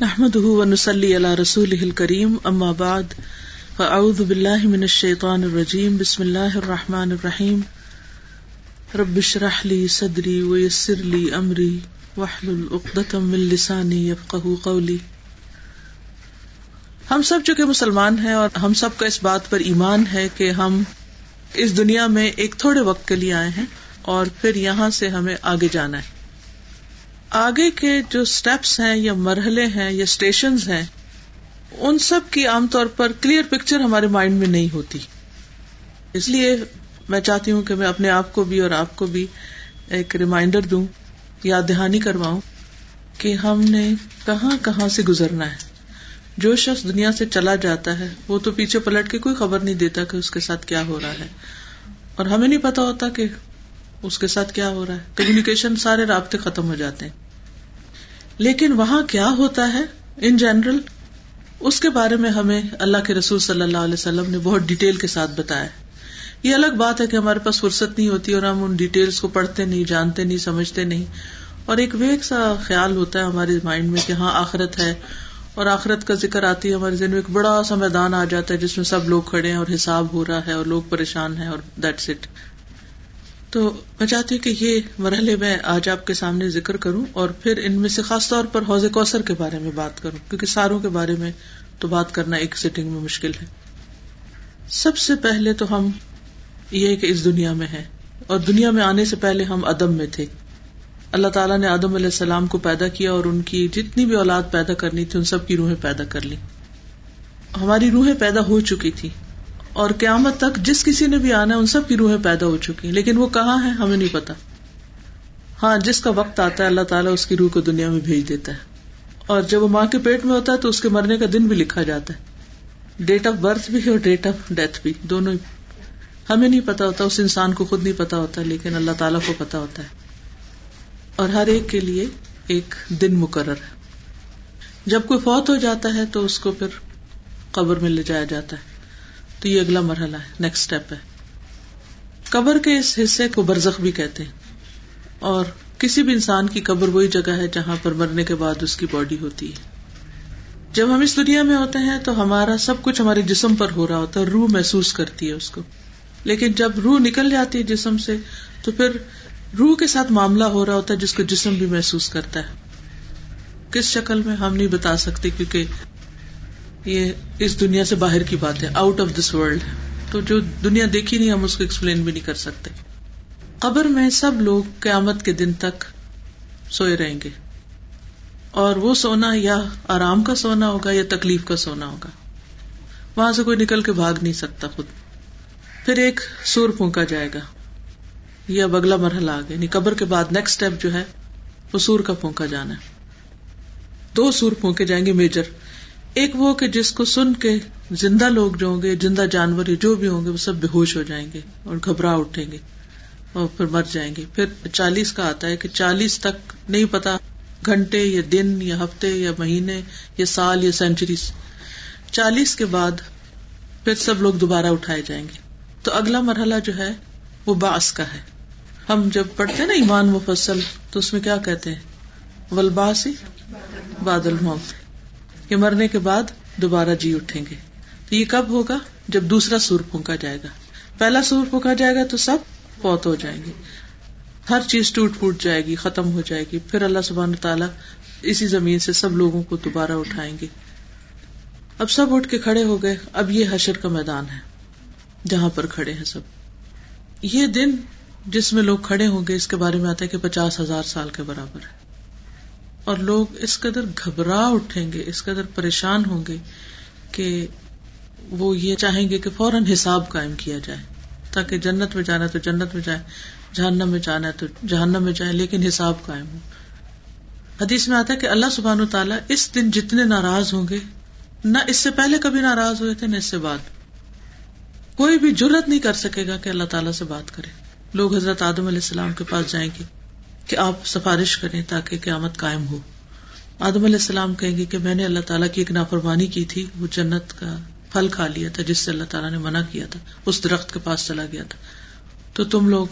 احمد ونسلی علی رسول کریم اما بعد، فاعوذ باللہ من الشیطان الرجیم، بسم اللہ الرحمٰن الرحیم ربش رحلی صدری ویسر لی امری وحل العقدم من لسانی یفقہ قولی۔ ہم سب چونکہ مسلمان ہیں اور ہم سب کا اس بات پر ایمان ہے کہ ہم اس دنیا میں ایک تھوڑے وقت کے لیے آئے ہیں اور پھر یہاں سے ہمیں آگے جانا ہے۔ آگے کے جو اسٹیپس ہیں یا مرحلے ہیں یا اسٹیشن ہیں، ان سب کی عام طور پر کلیئر پکچر ہمارے مائنڈ میں نہیں ہوتی۔ اس لیے میں چاہتی ہوں کہ میں اپنے آپ کو بھی اور آپ کو بھی ایک ریمائنڈر دوں یا دہانی کرواؤں کہ ہم نے کہاں کہاں سے گزرنا ہے۔ جو شخص دنیا سے چلا جاتا ہے، وہ تو پیچھے پلٹ کے کوئی خبر نہیں دیتا کہ اس کے ساتھ کیا ہو رہا ہے۔ اور ہمیں نہیں پتا ہوتا کہ اس کے ساتھ کیا ہو رہا ہے؟ کمیونیکیشن سارے رابطے ختم ہو جاتے ہیں۔ لیکن وہاں کیا ہوتا ہے؟ ان جنرل اس کے بارے میں ہمیں اللہ کے رسول صلی اللہ علیہ وسلم نے بہت ڈیٹیل کے ساتھ بتایا یہ الگ بات ہے کہ ہمارے پاس فرصت نہیں ہوتی اور ہم ان ڈیٹیلس کو پڑھتے نہیں، جانتے نہیں، سمجھتے نہیں۔ اور ایک ویک سا خیال ہوتا ہے ہمارے مائنڈ میں کہ ہاں آخرت ہے۔ اور آخرت کا ذکر آتی ہے، ہمارے ذہن میں ایک بڑا سا میدان آ جاتا ہے جس میں سب لوگ کھڑے ہیں اور حساب ہو رہا ہے اور لوگ پریشان ہیں اور دیٹس اٹ تو میں چاہتی ہوں کہ یہ مرحلے میں آج آپ کے سامنے ذکر کروں اور پھر ان میں سے خاص طور پر حوض کوثر کے بارے میں بات کروں، کیونکہ ساروں کے بارے میں تو بات کرنا ایک سیٹنگ میں مشکل ہے۔ سب سے پہلے تو ہم یہ کہ اس دنیا میں ہے اور دنیا میں آنے سے پہلے ہم ادب میں تھے۔ اللہ تعالیٰ نے آدم علیہ السلام کو پیدا کیا اور ان کی جتنی بھی اولاد پیدا کرنی تھی، ان سب کی روحیں پیدا کر لی ہماری روحیں پیدا ہو چکی تھی اور قیامت تک جس کسی نے بھی آنا ہے، ان سب کی روحیں پیدا ہو چکی ہیں۔ لیکن وہ کہاں ہے ہمیں نہیں پتا۔ ہاں جس کا وقت آتا ہے، اللہ تعالیٰ اس کی روح کو دنیا میں بھیج دیتا ہے۔ اور جب وہ ماں کے پیٹ میں ہوتا ہے، تو اس کے مرنے کا دن بھی لکھا جاتا ہے۔ ڈیٹ آف برتھ بھی اور ڈیٹ آف ڈیتھ بھی، دونوں ہمیں نہیں پتا ہوتا، اس انسان کو خود نہیں پتا ہوتا، لیکن اللہ تعالیٰ کو پتا ہوتا ہے۔ اور ہر ایک کے لیے ایک دن مقرر ہے۔ جب کوئی فوت ہو جاتا ہے، تو اس کو پھر قبر میں لے جایا جاتا ہے۔ تو یہ اگلا مرحلہ ہے نیکسٹ اسٹیپ ہے۔ قبر کے اس حصے کو برزخ بھی کہتے ہیں۔ اور کسی بھی انسان کی قبر وہی جگہ ہے جہاں پر مرنے کے بعد اس کی باڈی ہوتی ہے۔ جب ہم اس دنیا میں ہوتے ہیں تو ہمارا سب کچھ ہمارے جسم پر ہو رہا ہوتا ہے روح محسوس کرتی ہے اس کو۔ لیکن جب روح نکل جاتی ہے جسم سے، تو پھر روح کے ساتھ معاملہ ہو رہا ہوتا ہے جس کو جسم بھی محسوس کرتا ہے۔ کس شکل میں ہم نہیں بتا سکتے کیونکہ یہ اس دنیا سے باہر کی بات ہے آؤٹ آف دس ورلڈ تو جو دنیا دیکھی نہیں، ہم اس کو ایکسپلین بھی نہیں کر سکتے۔ قبر میں سب لوگ قیامت کے دن تک سوئے رہیں گے۔ اور وہ سونا یا آرام کا سونا ہوگا یا تکلیف کا سونا ہوگا۔ وہاں سے کوئی نکل کے بھاگ نہیں سکتا خود۔ پھر ایک سور پھونکا جائے گا۔ یہ اب اگلا مرحلہ آ گیا یعنی قبر کے بعد نیکسٹ اسٹیپ جو ہے، وہ سور کا پھونکا جانا ہے۔ دو سور پھونکے جائیں گے میجر ایک وہ کہ جس کو سن کے زندہ لوگ جو ہوں گے، زندہ جانور جو بھی ہوں گے، وہ سب بے ہوش ہو جائیں گے اور گھبراہ اٹھیں گے اور پھر مر جائیں گے۔ پھر چالیس کا آتا ہے کہ چالیس تک نہیں پتا گھنٹے یا دن یا ہفتے یا مہینے یا سال یا سینچریز چالیس کے بعد پھر سب لوگ دوبارہ اٹھائے جائیں گے۔ تو اگلا مرحلہ جو ہے، وہ باس کا ہے۔ ہم جب پڑھتے نا ایمان مفصل، تو اس میں کیا کہتے ہیں؟ ولباسی بادل موت یہ مرنے کے بعد دوبارہ جی اٹھیں گے۔ تو یہ کب ہوگا؟ جب دوسرا سور پھونکا جائے گا۔ پہلا سور پھونکا جائے گا تو سب فوت ہو جائیں گے۔ ہر چیز ٹوٹ پھوٹ جائے گی، ختم ہو جائے گی۔ پھر اللہ سبحان تعالیٰ اسی زمین سے سب لوگوں کو دوبارہ اٹھائیں گے۔ اب سب اٹھ کے کھڑے ہو گئے۔ اب یہ حشر کا میدان ہے، جہاں پر کھڑے ہیں سب۔ یہ دن جس میں لوگ کھڑے ہوں گے، اس کے بارے میں آتا ہے کہ پچاس ہزار سال کے برابر ہے۔ اور لوگ اس قدر گھبرا اٹھیں گے، اس قدر پریشان ہوں گے کہ وہ یہ چاہیں گے کہ فوراً حساب قائم کیا جائے۔ تاکہ جنت میں جانا ہے تو جنت میں جائے، جہنم میں جانا ہے تو جہنم میں جائے، لیکن حساب قائم ہو۔ حدیث میں آتا ہے کہ اللہ سبحان و تعالیٰ اس دن جتنے ناراض ہوں گے، نہ اس سے پہلے کبھی ناراض ہوئے تھے، نہ اس سے بعد۔ کوئی بھی جرت نہیں کر سکے گا کہ اللہ تعالیٰ سے بات کرے۔ لوگ حضرت آدم علیہ السلام کے پاس جائیں گے۔ کہ آپ سفارش کریں تاکہ قیامت قائم ہو۔ آدم علیہ السلام کہیں گے کہ میں نے اللہ تعالیٰ کی ایک نافرمانی کی تھی، وہ جنت کا پھل کھا لیا تھا، جس سے اللہ تعالیٰ نے منع کیا تھا، اس درخت کے پاس چلا گیا تھا۔ تو تم لوگ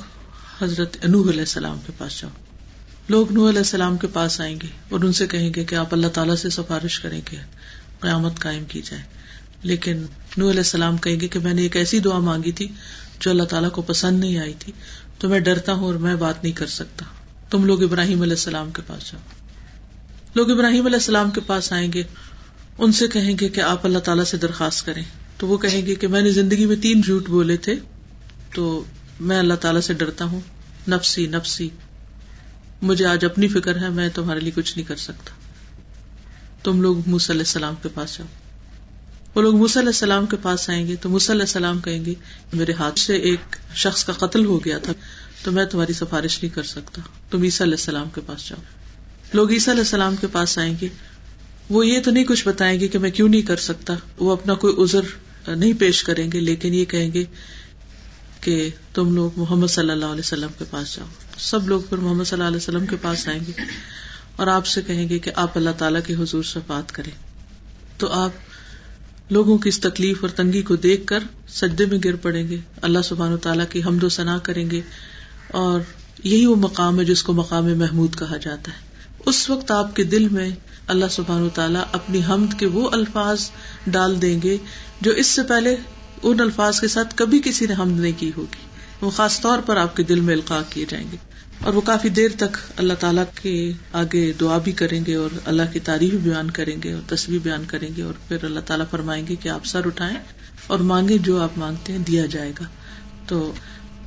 حضرت انوح علیہ السلام کے پاس جاؤ۔ لوگ نو علیہ السلام کے پاس آئیں گے اور ان سے کہیں گے کہ آپ اللہ تعالیٰ سے سفارش کریں گے قیامت قائم کی جائے۔ لیکن نو علیہ السلام کہیں گے کہ میں نے ایک ایسی دعا مانگی تھی جو اللہ تعالیٰ کو پسند نہیں آئی تھی، تو میں ڈرتا ہوں اور میں بات نہیں کر سکتا۔ تم لوگ ابراہیم علیہ السلام کے پاس جاؤ۔ لوگ ابراہیم علیہ السلام کے پاس آئیں گے، ان سے کہیں گے کہ آپ اللہ تعالیٰ سے درخواست کریں۔ تو وہ کہیں گے کہ میں نے زندگی میں تین جھوٹ بولے تھے، تو میں اللہ تعالیٰ سے ڈرتا ہوں۔ نفسی نفسی، مجھے آج اپنی فکر ہے، میں تمہارے لیے کچھ نہیں کر سکتا۔ تم لوگ علیہ السلام کے پاس جاؤ۔ وہ لوگ علیہ السلام کے پاس آئیں گے، تو علیہ السلام کہیں گے، میرے ہاتھ سے ایک شخص کا قتل ہو گیا تھا۔ تو میں تمہاری سفارش نہیں کر سکتا۔ تم عیسیٰ علیہ السلام کے پاس جاؤ۔ لوگ عیسیٰ علیہ السلام کے پاس آئیں گے۔ وہ یہ تو نہیں کچھ بتائیں گے کہ میں کیوں نہیں کر سکتا۔ وہ اپنا کوئی ازر نہیں پیش کریں گے، لیکن یہ کہیں گے کہ تم لوگ محمد صلی اللہ علیہ وسلم کے پاس جاؤ۔ سب لوگ پھر محمد صلی اللہ علیہ وسلم کے پاس آئیں گے۔ اور آپ سے کہیں گے کہ آپ اللہ تعالیٰ کے حضور سے بات کریں۔ تو آپ لوگوں کی اس تکلیف اور تنگی کو دیکھ کر سجدے میں گر پڑیں گے۔ اللہ سبحان و تعالیٰ کی حمد و ثنا کریں گے۔ اور یہی وہ مقام ہے جس کو مقام محمود کہا جاتا ہے۔ اس وقت آپ کے دل میں اللہ سبحان و تعالیٰ اپنی حمد کے وہ الفاظ ڈال دیں گے جو اس سے پہلے ان الفاظ کے ساتھ کبھی کسی نے حمد نہیں کی ہوگی۔ وہ خاص طور پر آپ کے دل میں القاع کیے جائیں گے۔ اور وہ کافی دیر تک اللہ تعالیٰ کے آگے دعا بھی کریں گے اور اللہ کی تعریف بیان کریں گے اور تصویر بیان کریں گے اور پھر اللہ تعالیٰ فرمائیں گے کہ آپ سر اٹھائیں اور مانگے جو آپ مانگتے ہیں دیا جائے گا۔ تو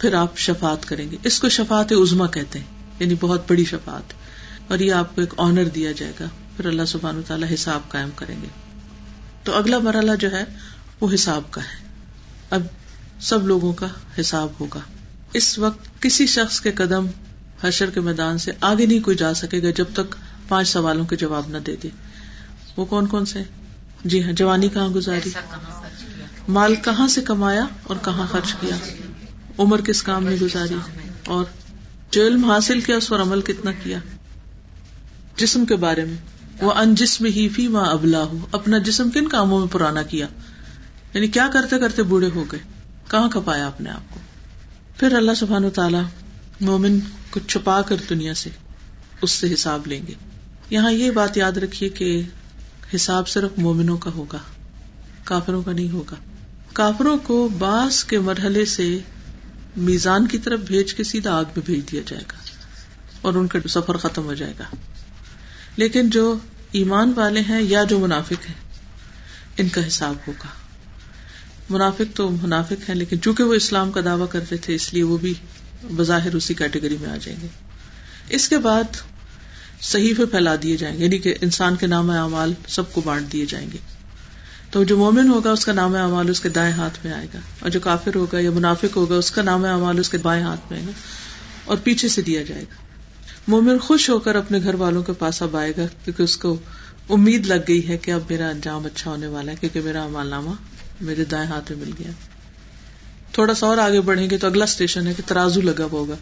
پھر آپ شفات کریں گے۔ اس کو شفات عزما کہتے ہیں یعنی بہت بڑی شفات اور یہ آپ کو ایک آنر دیا جائے گا۔ پھر اللہ سبحان و تعالیٰ حساب قائم کریں گے۔ تو اگلا مرحلہ جو ہے، وہ حساب کا ہے۔ اب سب لوگوں کا حساب ہوگا۔ اس وقت کسی شخص کے قدم حشر کے میدان سے آگے نہیں کوئی جا سکے گا جب تک پانچ سوالوں کے جواب نہ دے دے۔ وہ کون کون سے؟ جی ہاں جوانی کہاں گزاری؟ مال کہاں سے کمایا اور کہاں خرچ کیا؟ عمر کس کام میں گزاری؟ اور جو علم حاصل کیا اس پر عمل کتنا کیا؟ جسم کے بارے میں۔ وہ ان جسم ہی فی ماں ابلا ہو اپنا جسم کن کاموں میں پرانا کیا؟ یعنی کیا کرتے کرتے بوڑھے ہو گئے؟ کہاں کپایا اپنے آپ کو؟ پھر اللہ سبحان و تعالیٰ مومن کو چھپا کر دنیا سے اس سے حساب لیں گے۔ یہاں یہ بات یاد رکھیے کہ حساب صرف مومنوں کا ہوگا، کافروں کا نہیں ہوگا۔ کافروں کو باس کے مرحلے سے میزان کی طرف بھیج کے سیدھا آگ میں بھیج دیا جائے گا اور ان کا سفر ختم ہو جائے گا۔ لیکن جو ایمان والے ہیں یا جو منافق ہیں، ان کا حساب ہوگا۔ منافق تو منافق ہیں، لیکن چونکہ وہ اسلام کا دعوی کرتے تھے، اس لیے وہ بھی بظاہر اسی کیٹیگری میں آ جائیں گے۔ اس کے بعد صحیفے پھیلا دیے جائیں گے یعنی کہ انسان کے نام اعمال سب کو بانٹ دیے جائیں گے۔ تو جو مومن ہوگا اس کا نام اعمال اس کے دائیں ہاتھ میں آئے گا اور جو کافر ہوگا یا منافق ہوگا اس کا نام اعمال اس کے بائیں ہاتھ میں آئے گا اور پیچھے سے دیا جائے گا۔ مومن خوش ہو کر اپنے گھر والوں کے پاس اب آئے گا کیونکہ اس کو امید لگ گئی ہے کہ اب میرا انجام اچھا ہونے والا ہے کیونکہ میرا امال نامہ میرے دائیں ہاتھ میں مل گیا۔ تھوڑا سا اور آگے بڑھیں گے تو اگلا اسٹیشن ہے کہ ترازو لگا ہوگا۔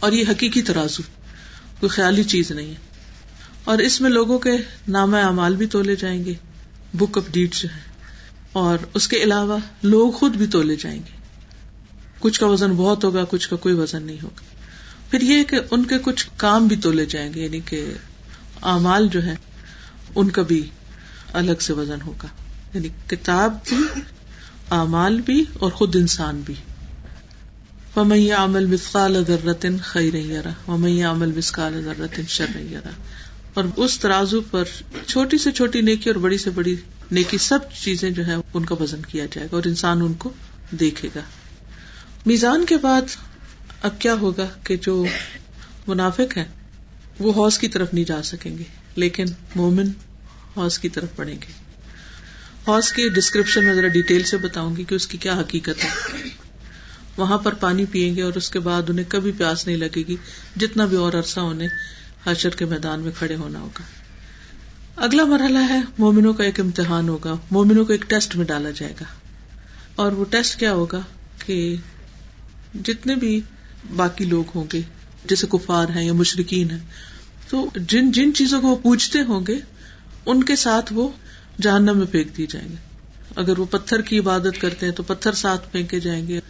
اور یہ حقیقی ترازو، کوئی خیالی چیز نہیں ہے۔ اور اس میں لوگوں کے نام اعمال بھی تولے جائیں گے۔ بک آف ڈیٹ جو ہے۔ اور اس کے علاوہ لوگ خود بھی تولے جائیں گے۔ کچھ کا وزن بہت ہوگا، کچھ کا کوئی وزن نہیں ہوگا۔ پھر یہ کہ ان کے کچھ کام بھی تولے جائیں گے یعنی کہ اعمال جو ہے ان کا بھی الگ سے وزن ہوگا۔ یعنی کتاب بھی، اعمال بھی اور خود انسان بھی۔ ومیا عمل مسقال ذرتن خیر ومیا عمل مسقال ذرتن شر اور اس ترازو پر چھوٹی سے چھوٹی نیکی اور بڑی سے بڑی نیکی سب چیزیں جو ہے ان کا وزن کیا جائے گا اور انسان ان کو دیکھے گا۔ میزان کے بعد اب کیا ہوگا کہ جو منافق ہے وہ حوض کی طرف نہیں جا سکیں گے، لیکن مومن حوض کی طرف پڑیں گے۔ حوض کی ڈسکرپشن میں ذرا ڈیٹیل سے بتاؤں گی کہ اس کی کیا حقیقت ہے۔ وہاں پر پانی پیئیں گے اور اس کے بعد انہیں کبھی پیاس نہیں لگے گی، جتنا بھی اور عرصہ انہیں حشر کے میدان میں کھڑے ہونا ہوگا۔ اگلا مرحلہ ہے، مومنوں کا ایک امتحان ہوگا، مومنوں کو ایک ٹیسٹ میں ڈالا جائے گا۔ اور وہ ٹیسٹ کیا ہوگا کہ جتنے بھی باقی لوگ ہوں گے، جیسے کفار ہیں یا مشرقین ہیں، تو جن جن چیزوں کو وہ پوچھتے ہوں گے، ان کے ساتھ وہ جہنم میں پھینک دیے جائیں گے۔ اگر وہ پتھر کی عبادت کرتے ہیں تو پتھر ساتھ پھینکے جائیں گے۔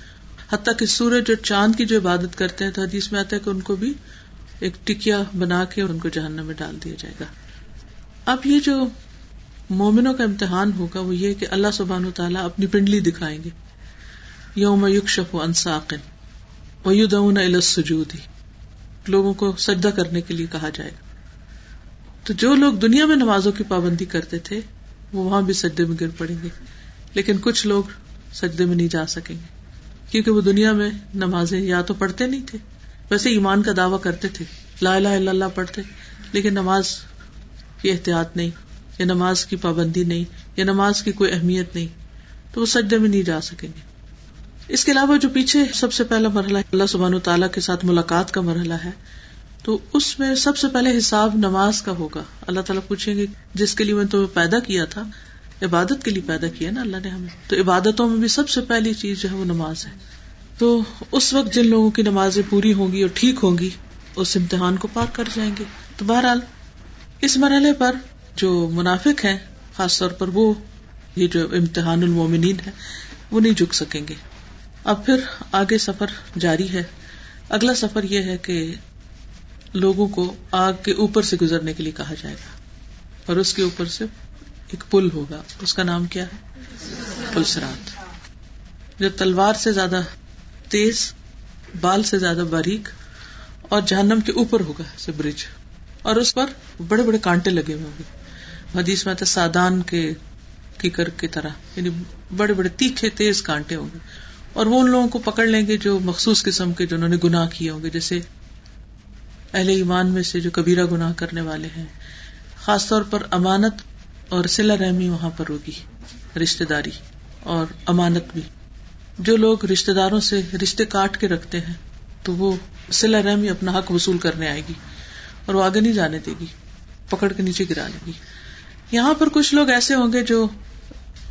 حتیٰ کہ سورج اور چاند کی جو عبادت کرتے ہیں، تو حدیث میں آتا ہے کہ ان کو بھی ایک ٹکیا بنا کے ان کو جہنم میں ڈال دیا جائے گا۔ اب یہ جو مومنوں کا امتحان ہوگا وہ یہ کہ اللہ سبحان و تعالیٰ اپنی پنڈلی دکھائیں گے۔ یوم یکشف انساقن ویدعون الی السجود۔ لوگوں کو سجدہ کرنے کے لیے کہا جائے گا۔ تو جو لوگ دنیا میں نمازوں کی پابندی کرتے تھے، وہ وہاں بھی سجدے میں گر پڑیں گے۔ لیکن کچھ لوگ سجدے میں نہیں جا سکیں گے، کیونکہ وہ دنیا میں نمازیں یا تو پڑھتے نہیں تھے۔ ویسے ایمان کا دعوی کرتے تھے۔ لا الہ الا اللہ پڑھتے، لیکن نماز کی احتیاط نہیں، یا نماز کی پابندی نہیں، یا نماز کی کوئی اہمیت نہیں، تو وہ سجدے میں نہیں جا سکیں گے۔ اس کے علاوہ جو پیچھے سب سے پہلا مرحلہ اللہ سبحان و تعالیٰ کے ساتھ ملاقات کا مرحلہ ہے، تو اس میں سب سے پہلے حساب نماز کا ہوگا۔ اللہ تعالیٰ پوچھیں گے، جس کے لیے میں تمہیں پیدا کیا تھا، عبادت کے لیے پیدا کیا نا اللہ نے ہمیں۔ تو عبادتوں میں بھی سب سے پہلی چیز جو ہے وہ نماز ہے۔ تو اس وقت جن لوگوں کی نمازیں پوری ہوں گی اور ٹھیک ہوں گی، اس امتحان کو پار کر جائیں گے۔ تو بہرحال، اس مرحلے پر جو منافق ہیں، خاص طور پر وہ، یہ جو امتحان المومنین ہے وہ نہیں جھک سکیں گے۔ اب پھر آگے سفر جاری ہے۔ اگلا سفر یہ ہے کہ لوگوں کو آگ کے اوپر سے گزرنے کے لیے کہا جائے گا۔ اور اس کے اوپر سے ایک پل ہوگا۔ اس کا نام کیا ہے؟ پلسرات جو تلوار سے زیادہ تیز، بال سے زیادہ باریک اور جہنم کے اوپر ہوگا سے برج اور اس پر بڑے بڑے کانٹے لگے ہوئے ہوں گے۔ حدیث میں سادان کے کیکر کی طرح یعنی بڑے بڑے تیکھے تیز کانٹے ہوں گے۔ اور وہ ان لوگوں کو پکڑ لیں گے جو مخصوص قسم کے جنہوں نے گناہ کیے ہوں گے۔ جیسے اہل ایمان میں سے جو کبیرہ گناہ کرنے والے ہیں۔ خاص طور پر امانت اور سلا رحمی وہاں پر ہوگی رشتے داری اور امانت بھی۔ جو لوگ رشتے داروں سے رشتے کاٹ کے رکھتے ہیں، تو وہ سلا رحمی اپنا حق وصول کرنے آئے گی اور وہ آگے نہیں جانے دے گی، پکڑ کے نیچے گرا لے گی۔ یہاں پر کچھ لوگ ایسے ہوں گے جو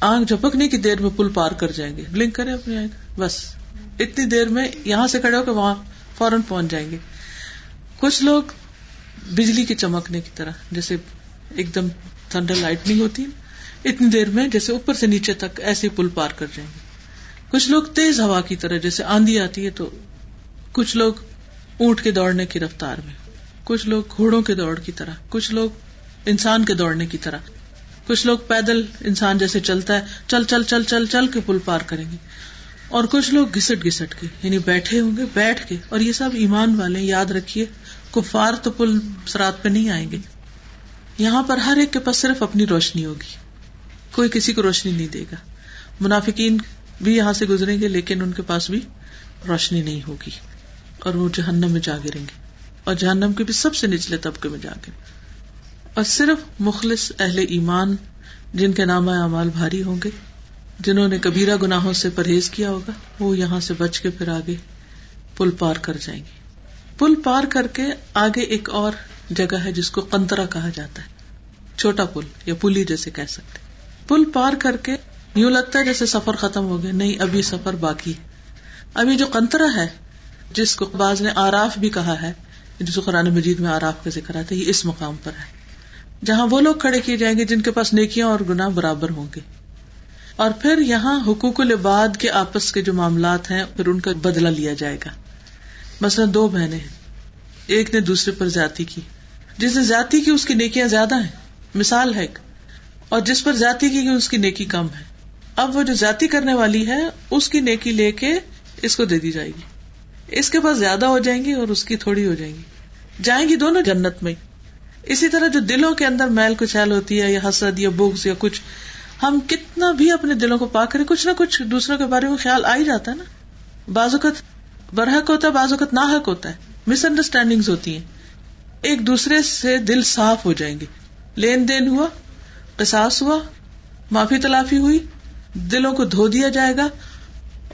آنکھ جھپکنے کی دیر میں پل پار کر جائیں گے۔ بلنک کرے اپنی آنکھ۔ بس۔ اتنی دیر میں یہاں سے کھڑے ہو کے وہاں فوراً پہنچ جائیں گے۔ کچھ لوگ بجلی کے چمکنے کی طرح، جیسے ایک دم تھنڈر لائٹ نہیں ہوتی، اتنی دیر میں جیسے اوپر سے نیچے تک ایسے پل پار کر جائیں گے۔ کچھ لوگ تیز ہوا کی طرح، جیسے آندھی آتی ہے تو کچھ لوگ اونٹ کے دوڑنے کی رفتار میں، کچھ لوگ گھوڑوں کے دوڑ کی طرح، کچھ لوگ انسان کے دوڑنے کی طرح، کچھ لوگ پیدل انسان جیسے چلتا ہے، چل چل چل چل چل کے پل پار کریں گے۔ اور کچھ لوگ گھسٹ گھسٹ کے یعنی بیٹھے ہوں گے، بیٹھ کے۔ اور یہ سب ایمان والے، یاد رکھیے، کفار تو پل سرات پہ نہیں آئیں گے۔ یہاں پر ہر ایک کے پاس صرف اپنی روشنی ہوگی۔ کوئی کسی کو روشنی نہیں دے گا۔ منافقین بھی یہاں سے گزریں گے، لیکن ان کے پاس بھی روشنی نہیں ہوگی اور وہ جہنم میں جا گریں گے۔ اور جہنم کے بھی سب سے نچلے طبقے میں جا گرے اور صرف مخلص اہل ایمان جن کے نام اعمال بھاری ہوں گے، جنہوں نے کبیرہ گناہوں سے پرہیز کیا ہوگا، وہ یہاں سے بچ کے پھر آگے پل پار کر جائیں گے۔ پل پار کر کے آگے ایک اور جگہ ہے جس کو کنترا کہا جاتا ہے، چھوٹا پل یا پلی جیسے کہہ سکتے پل پار کر کے یوں لگتا ہے جیسے سفر ختم ہو گیا نہیں، ابھی سفر باقی۔ ابھی جو کنترا ہے، جس کو باز نے آراف بھی کہا ہے جس کو قرآن مجید میں آراف کا ذکر آتا ہے، یہ اس مقام پر ہے۔ جہاں وہ لوگ کھڑے کیے جائیں گے، جن کے پاس نیکیاں اور گنا برابر ہوں گے۔ اور پھر یہاں حقوق العباد کے آپس کے جو معاملات ہیں، پھر ان کا بدلا لیا جائے گا۔ مثلاً دو بہنیں ہیں۔ ایک نے دوسرے پر زیادتی کی۔ جس نے زیادتی کی، اس کی نیکیاں زیادہ ہیں۔ مثال ہے ایک۔ اور جس پر زیادتی کی، اس کی نیکی کم ہے۔ اب وہ جو زیادتی کرنے والی ہے، اس کی نیکی لے کے اس کو دے دی جائے گی۔ اس کے پاس زیادہ ہو جائیں گی اور اس کی تھوڑی ہو جائیں گی۔ جائیں گی دونوں جنت میں۔ اسی طرح جو دلوں کے اندر میل کچیل ہوتی ہے یا حسد یا بوگز یا کچھ، ہم کتنا بھی اپنے دلوں کو پا کریں، کچھ نہ کچھ دوسروں کے بارے میں خیال آ ہی جاتا ہے نا۔ بعض اوقات برحق ہوتا ہے، بعض اوقات ناحق ہوتا ہے۔ مس انڈرسٹینڈنگ ہوتی ہیں۔ ایک دوسرے سے دل صاف ہو جائیں گے۔ لین دین ہوا، قصاص ہوا، معافی تلافی ہوئی۔ دلوں کو دھو دیا جائے گا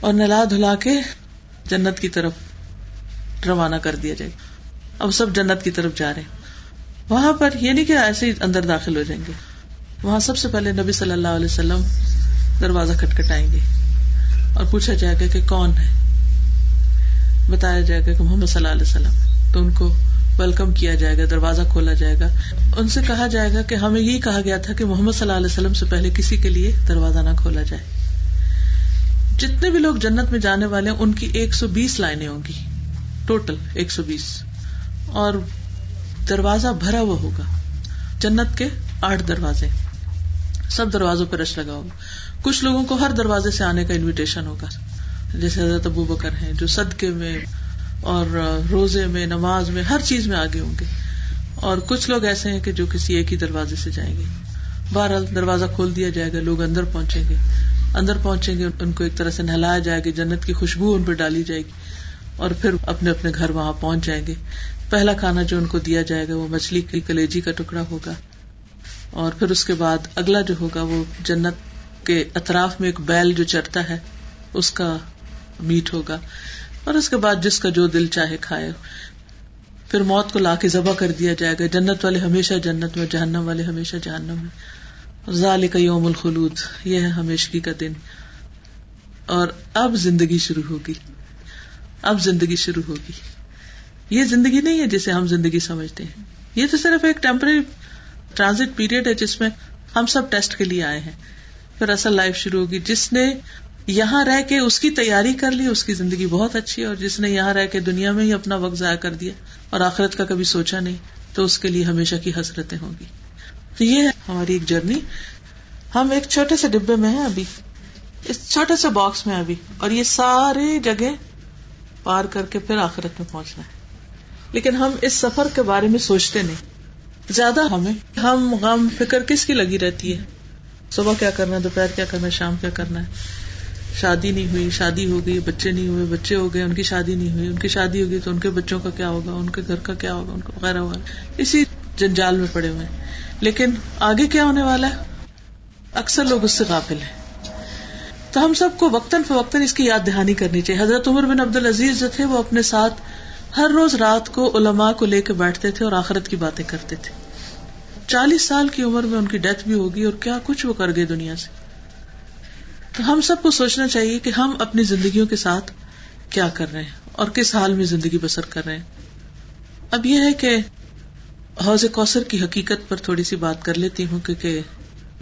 اور نلا دھلا کے جنت کی طرف روانہ کر دیا جائے گا۔ اب سب جنت کی طرف جا رہے ہیں۔ وہاں پر یہ نہیں کہ ایسے ہی اندر داخل ہو جائیں گے۔ وہاں سب سے پہلے نبی صلی اللہ علیہ وسلم دروازہ کھٹکھٹائیں گے اور پوچھا جائے گا کہ کون ہے؟ بتایا جائے گا کہ محمد صلی اللہ علیہ وسلم۔ تو ان کو ویلکم کیا جائے گا، دروازہ کھولا جائے گا۔ ان سے کہا جائے گا کہ ہمیں یہی کہا گیا تھا کہ محمد صلی اللہ علیہ وسلم سے پہلے کسی کے لیے دروازہ نہ کھولا جائے۔ جتنے بھی لوگ جنت میں جانے والے ہیں، ان کی ایک سو بیس لائنیں ہوں گی۔ ٹوٹل ایک سو بیس۔ اور دروازہ بھرا ہوا ہوگا۔ جنت کے آٹھ دروازے۔ سب دروازوں پہ رش لگا ہوگا۔ کچھ لوگوں کو ہر دروازے سے آنے کا انویٹیشن ہوگا۔ جیسے حضرت ابو بکر ہیں جو صدقے میں اور روزے میں، نماز میں، ہر چیز میں آگے ہوں گے۔ اور کچھ لوگ ایسے ہیں کہ جو کسی ایک ہی دروازے سے جائیں گے۔ بہرحال دروازہ کھول دیا جائے گا، لوگ اندر پہنچیں گے۔ اندر پہنچیں گے، ان کو ایک طرح سے نہلایا جائے گا، جنت کی خوشبو ان پہ ڈالی جائے گی۔ اور پھر اپنے اپنے گھر وہاں پہنچ جائیں گے۔ پہلا کھانا جو ان کو دیا جائے گا وہ مچھلی کی کلیجی کا ٹکڑا ہوگا۔ اور پھر اس کے بعد اگلا جو ہوگا وہ جنت کے اطراف میں ایک بیل جو چرتا ہے، اس کا میٹ ہوگا۔ اور اس کے بعد جس کا جو دل چاہے کھائے۔ پھر موت کو لا کے ذبح کر دیا جائے گا۔ جنت والے ہمیشہ جنت میں، جہنم والے ہمیشہ جہنم میں۔ ظال کا یوم الخلود، یہ ہے ہمیشگی کا دن۔ اور اب زندگی شروع ہوگی۔ اب زندگی شروع ہوگی۔ یہ زندگی نہیں ہے جسے ہم زندگی سمجھتے ہیں۔ یہ تو صرف ایک ٹیمپرری ٹرانزٹ پیریڈ ہے جس میں ہم سب ٹیسٹ کے لیے آئے ہیں۔ پھر اصل لائف شروع ہوگی۔ جس نے یہاں رہ کے اس کی تیاری کر لی، اس کی زندگی بہت اچھی ہے اور جس نے یہاں رہ کے دنیا میں ہی اپنا وقت ضائع کر دیا اور آخرت کا کبھی سوچا نہیں، تو اس کے لیے ہمیشہ کی حسرتیں ہوں گی۔ تو یہ ہے ہماری ایک جرنی۔ ہم ایک چھوٹے سے ڈبے میں ہیں ابھی۔ اس چھوٹے سے باکس میں ابھی۔ اور یہ سارے جگہ پار کر کے پھر آخرت میں پہنچنا ہے۔ لیکن ہم اس سفر کے بارے میں سوچتے نہیں۔ زیادہ ہمیں ہم غم، فکر کس کی لگی رہتی ہے؟ صبح کیا کرنا ہے؟ دوپہر کیا کرنا ہے؟ شام کیا کرنا ہے؟ شادی نہیں ہوئی، شادی ہو گئی، بچے نہیں ہوئے، بچے ہو گئے، ان کی شادی نہیں ہوئی، ان کی شادی ہوگی تو ان کے بچوں کا کیا ہوگا؟ ان کے گھر کا کیا ہوگا؟ ان کا وغیرہ وغیرہ اسی جنجال میں پڑے ہوئے لیکن آگے کیا ہونے والا ہے؟ اکثر لوگ اس سے قابل ہیں۔ تو ہم سب کو وقتاً فوقتاً اس کی یاد دہانی کرنی چاہیے۔ حضرت عمر بن عبد العزیز جو تھے، وہ اپنے ساتھ ہر روز رات کو علماء کو لے کے بیٹھتے تھے اور آخرت کی باتیں کرتے تھے۔ چالیس سال کی عمر میں ان کی ڈیتھ بھی ہوگی اور کیا کچھ وہ کر گئے دنیا سے۔ تو ہم سب کو سوچنا چاہیے کہ ہم اپنی زندگیوں کے ساتھ کیا کر رہے ہیں اور کس حال میں زندگی بسر کر رہے ہیں۔ اب یہ ہے کہ حوض کوثر کی حقیقت پر تھوڑی سی بات کر لیتی ہوں، کیونکہ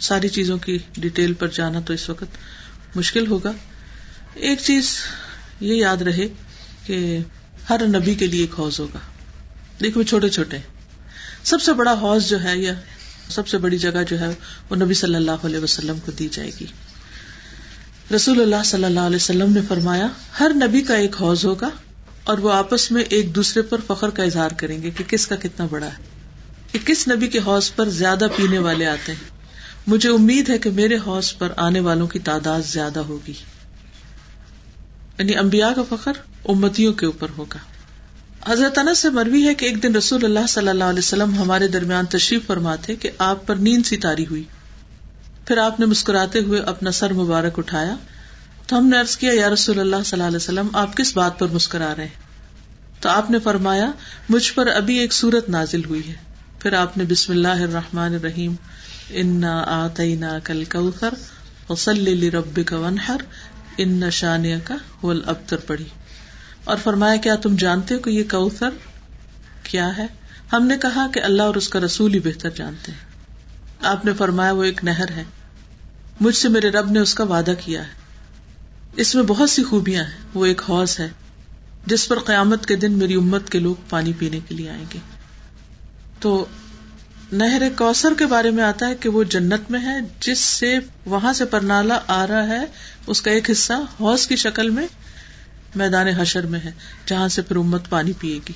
ساری چیزوں کی ڈیٹیل پر جانا تو اس وقت مشکل ہوگا۔ ایک چیز یہ یاد رہے کہ ہر نبی کے لیے ایک حوض ہوگا۔ دیکھو چھوٹے چھوٹے سب سے بڑا حوض جو ہے یا سب سے بڑی جگہ جو ہے، وہ نبی صلی اللہ علیہ وسلم کو دی جائے گی۔ رسول اللہ صلی اللہ علیہ وسلم نے فرمایا، ہر نبی کا ایک حوض ہوگا اور وہ آپس میں ایک دوسرے پر فخر کا اظہار کریں گے کہ کس کا کتنا بڑا ہے، کہ کس نبی کے حوض پر زیادہ پینے والے آتے ہیں۔ مجھے امید ہے کہ میرے حوض پر آنے والوں کی تعداد زیادہ ہوگی۔ یعنی امبیا کا فخر امتیوں کے اوپر ہوگا۔ حضرت انس سے مروی ہے کہ ایک دن رسول اللہ صلی اللہ علیہ وسلم ہمارے درمیان تشریف فرما تھے کہ آپ پر نیند سی تاری ہوئی۔ پھر آپ نے مسکراتے ہوئے اپنا سر مبارک اٹھایا تو ہم نے ارض کیا، یا رسول اللہ صلی اللہ علیہ وسلم، آپ کس بات پر مسکرا رہے ہیں؟ تو آپ نے فرمایا، مجھ پر ابھی ایک سورت نازل ہوئی ہے۔ پھر آپ نے بسم اللہ الرحمن الرحیم، انا آتینا کل کوثر وصلی رب کا ونہر ان شانیہ کا ول ابتر پڑھی اور فرمایا، کیا تم جانتے ہو کہ یہ کوثر کیا ہے؟ ہم نے کہا کہ اللہ اور اس کا رسول ہی بہتر جانتے ہیں۔ آپ نے فرمایا، وہ ایک نہر ہے۔ مجھ سے میرے رب نے اس کا وعدہ کیا ہے۔ اس میں بہت سی خوبیاں ہیں۔ وہ ایک حوض ہے، جس پر قیامت کے دن میری امت کے لوگ پانی پینے کے لیے آئیں گے۔ تو نہر کوثر کے بارے میں آتا ہے کہ وہ جنت میں ہے، جس سے وہاں سے پرنالا آ رہا ہے۔ اس کا ایک حصہ حوض کی شکل میں میدان حشر میں ہے، جہاں سے پھر امت پانی پیے گی۔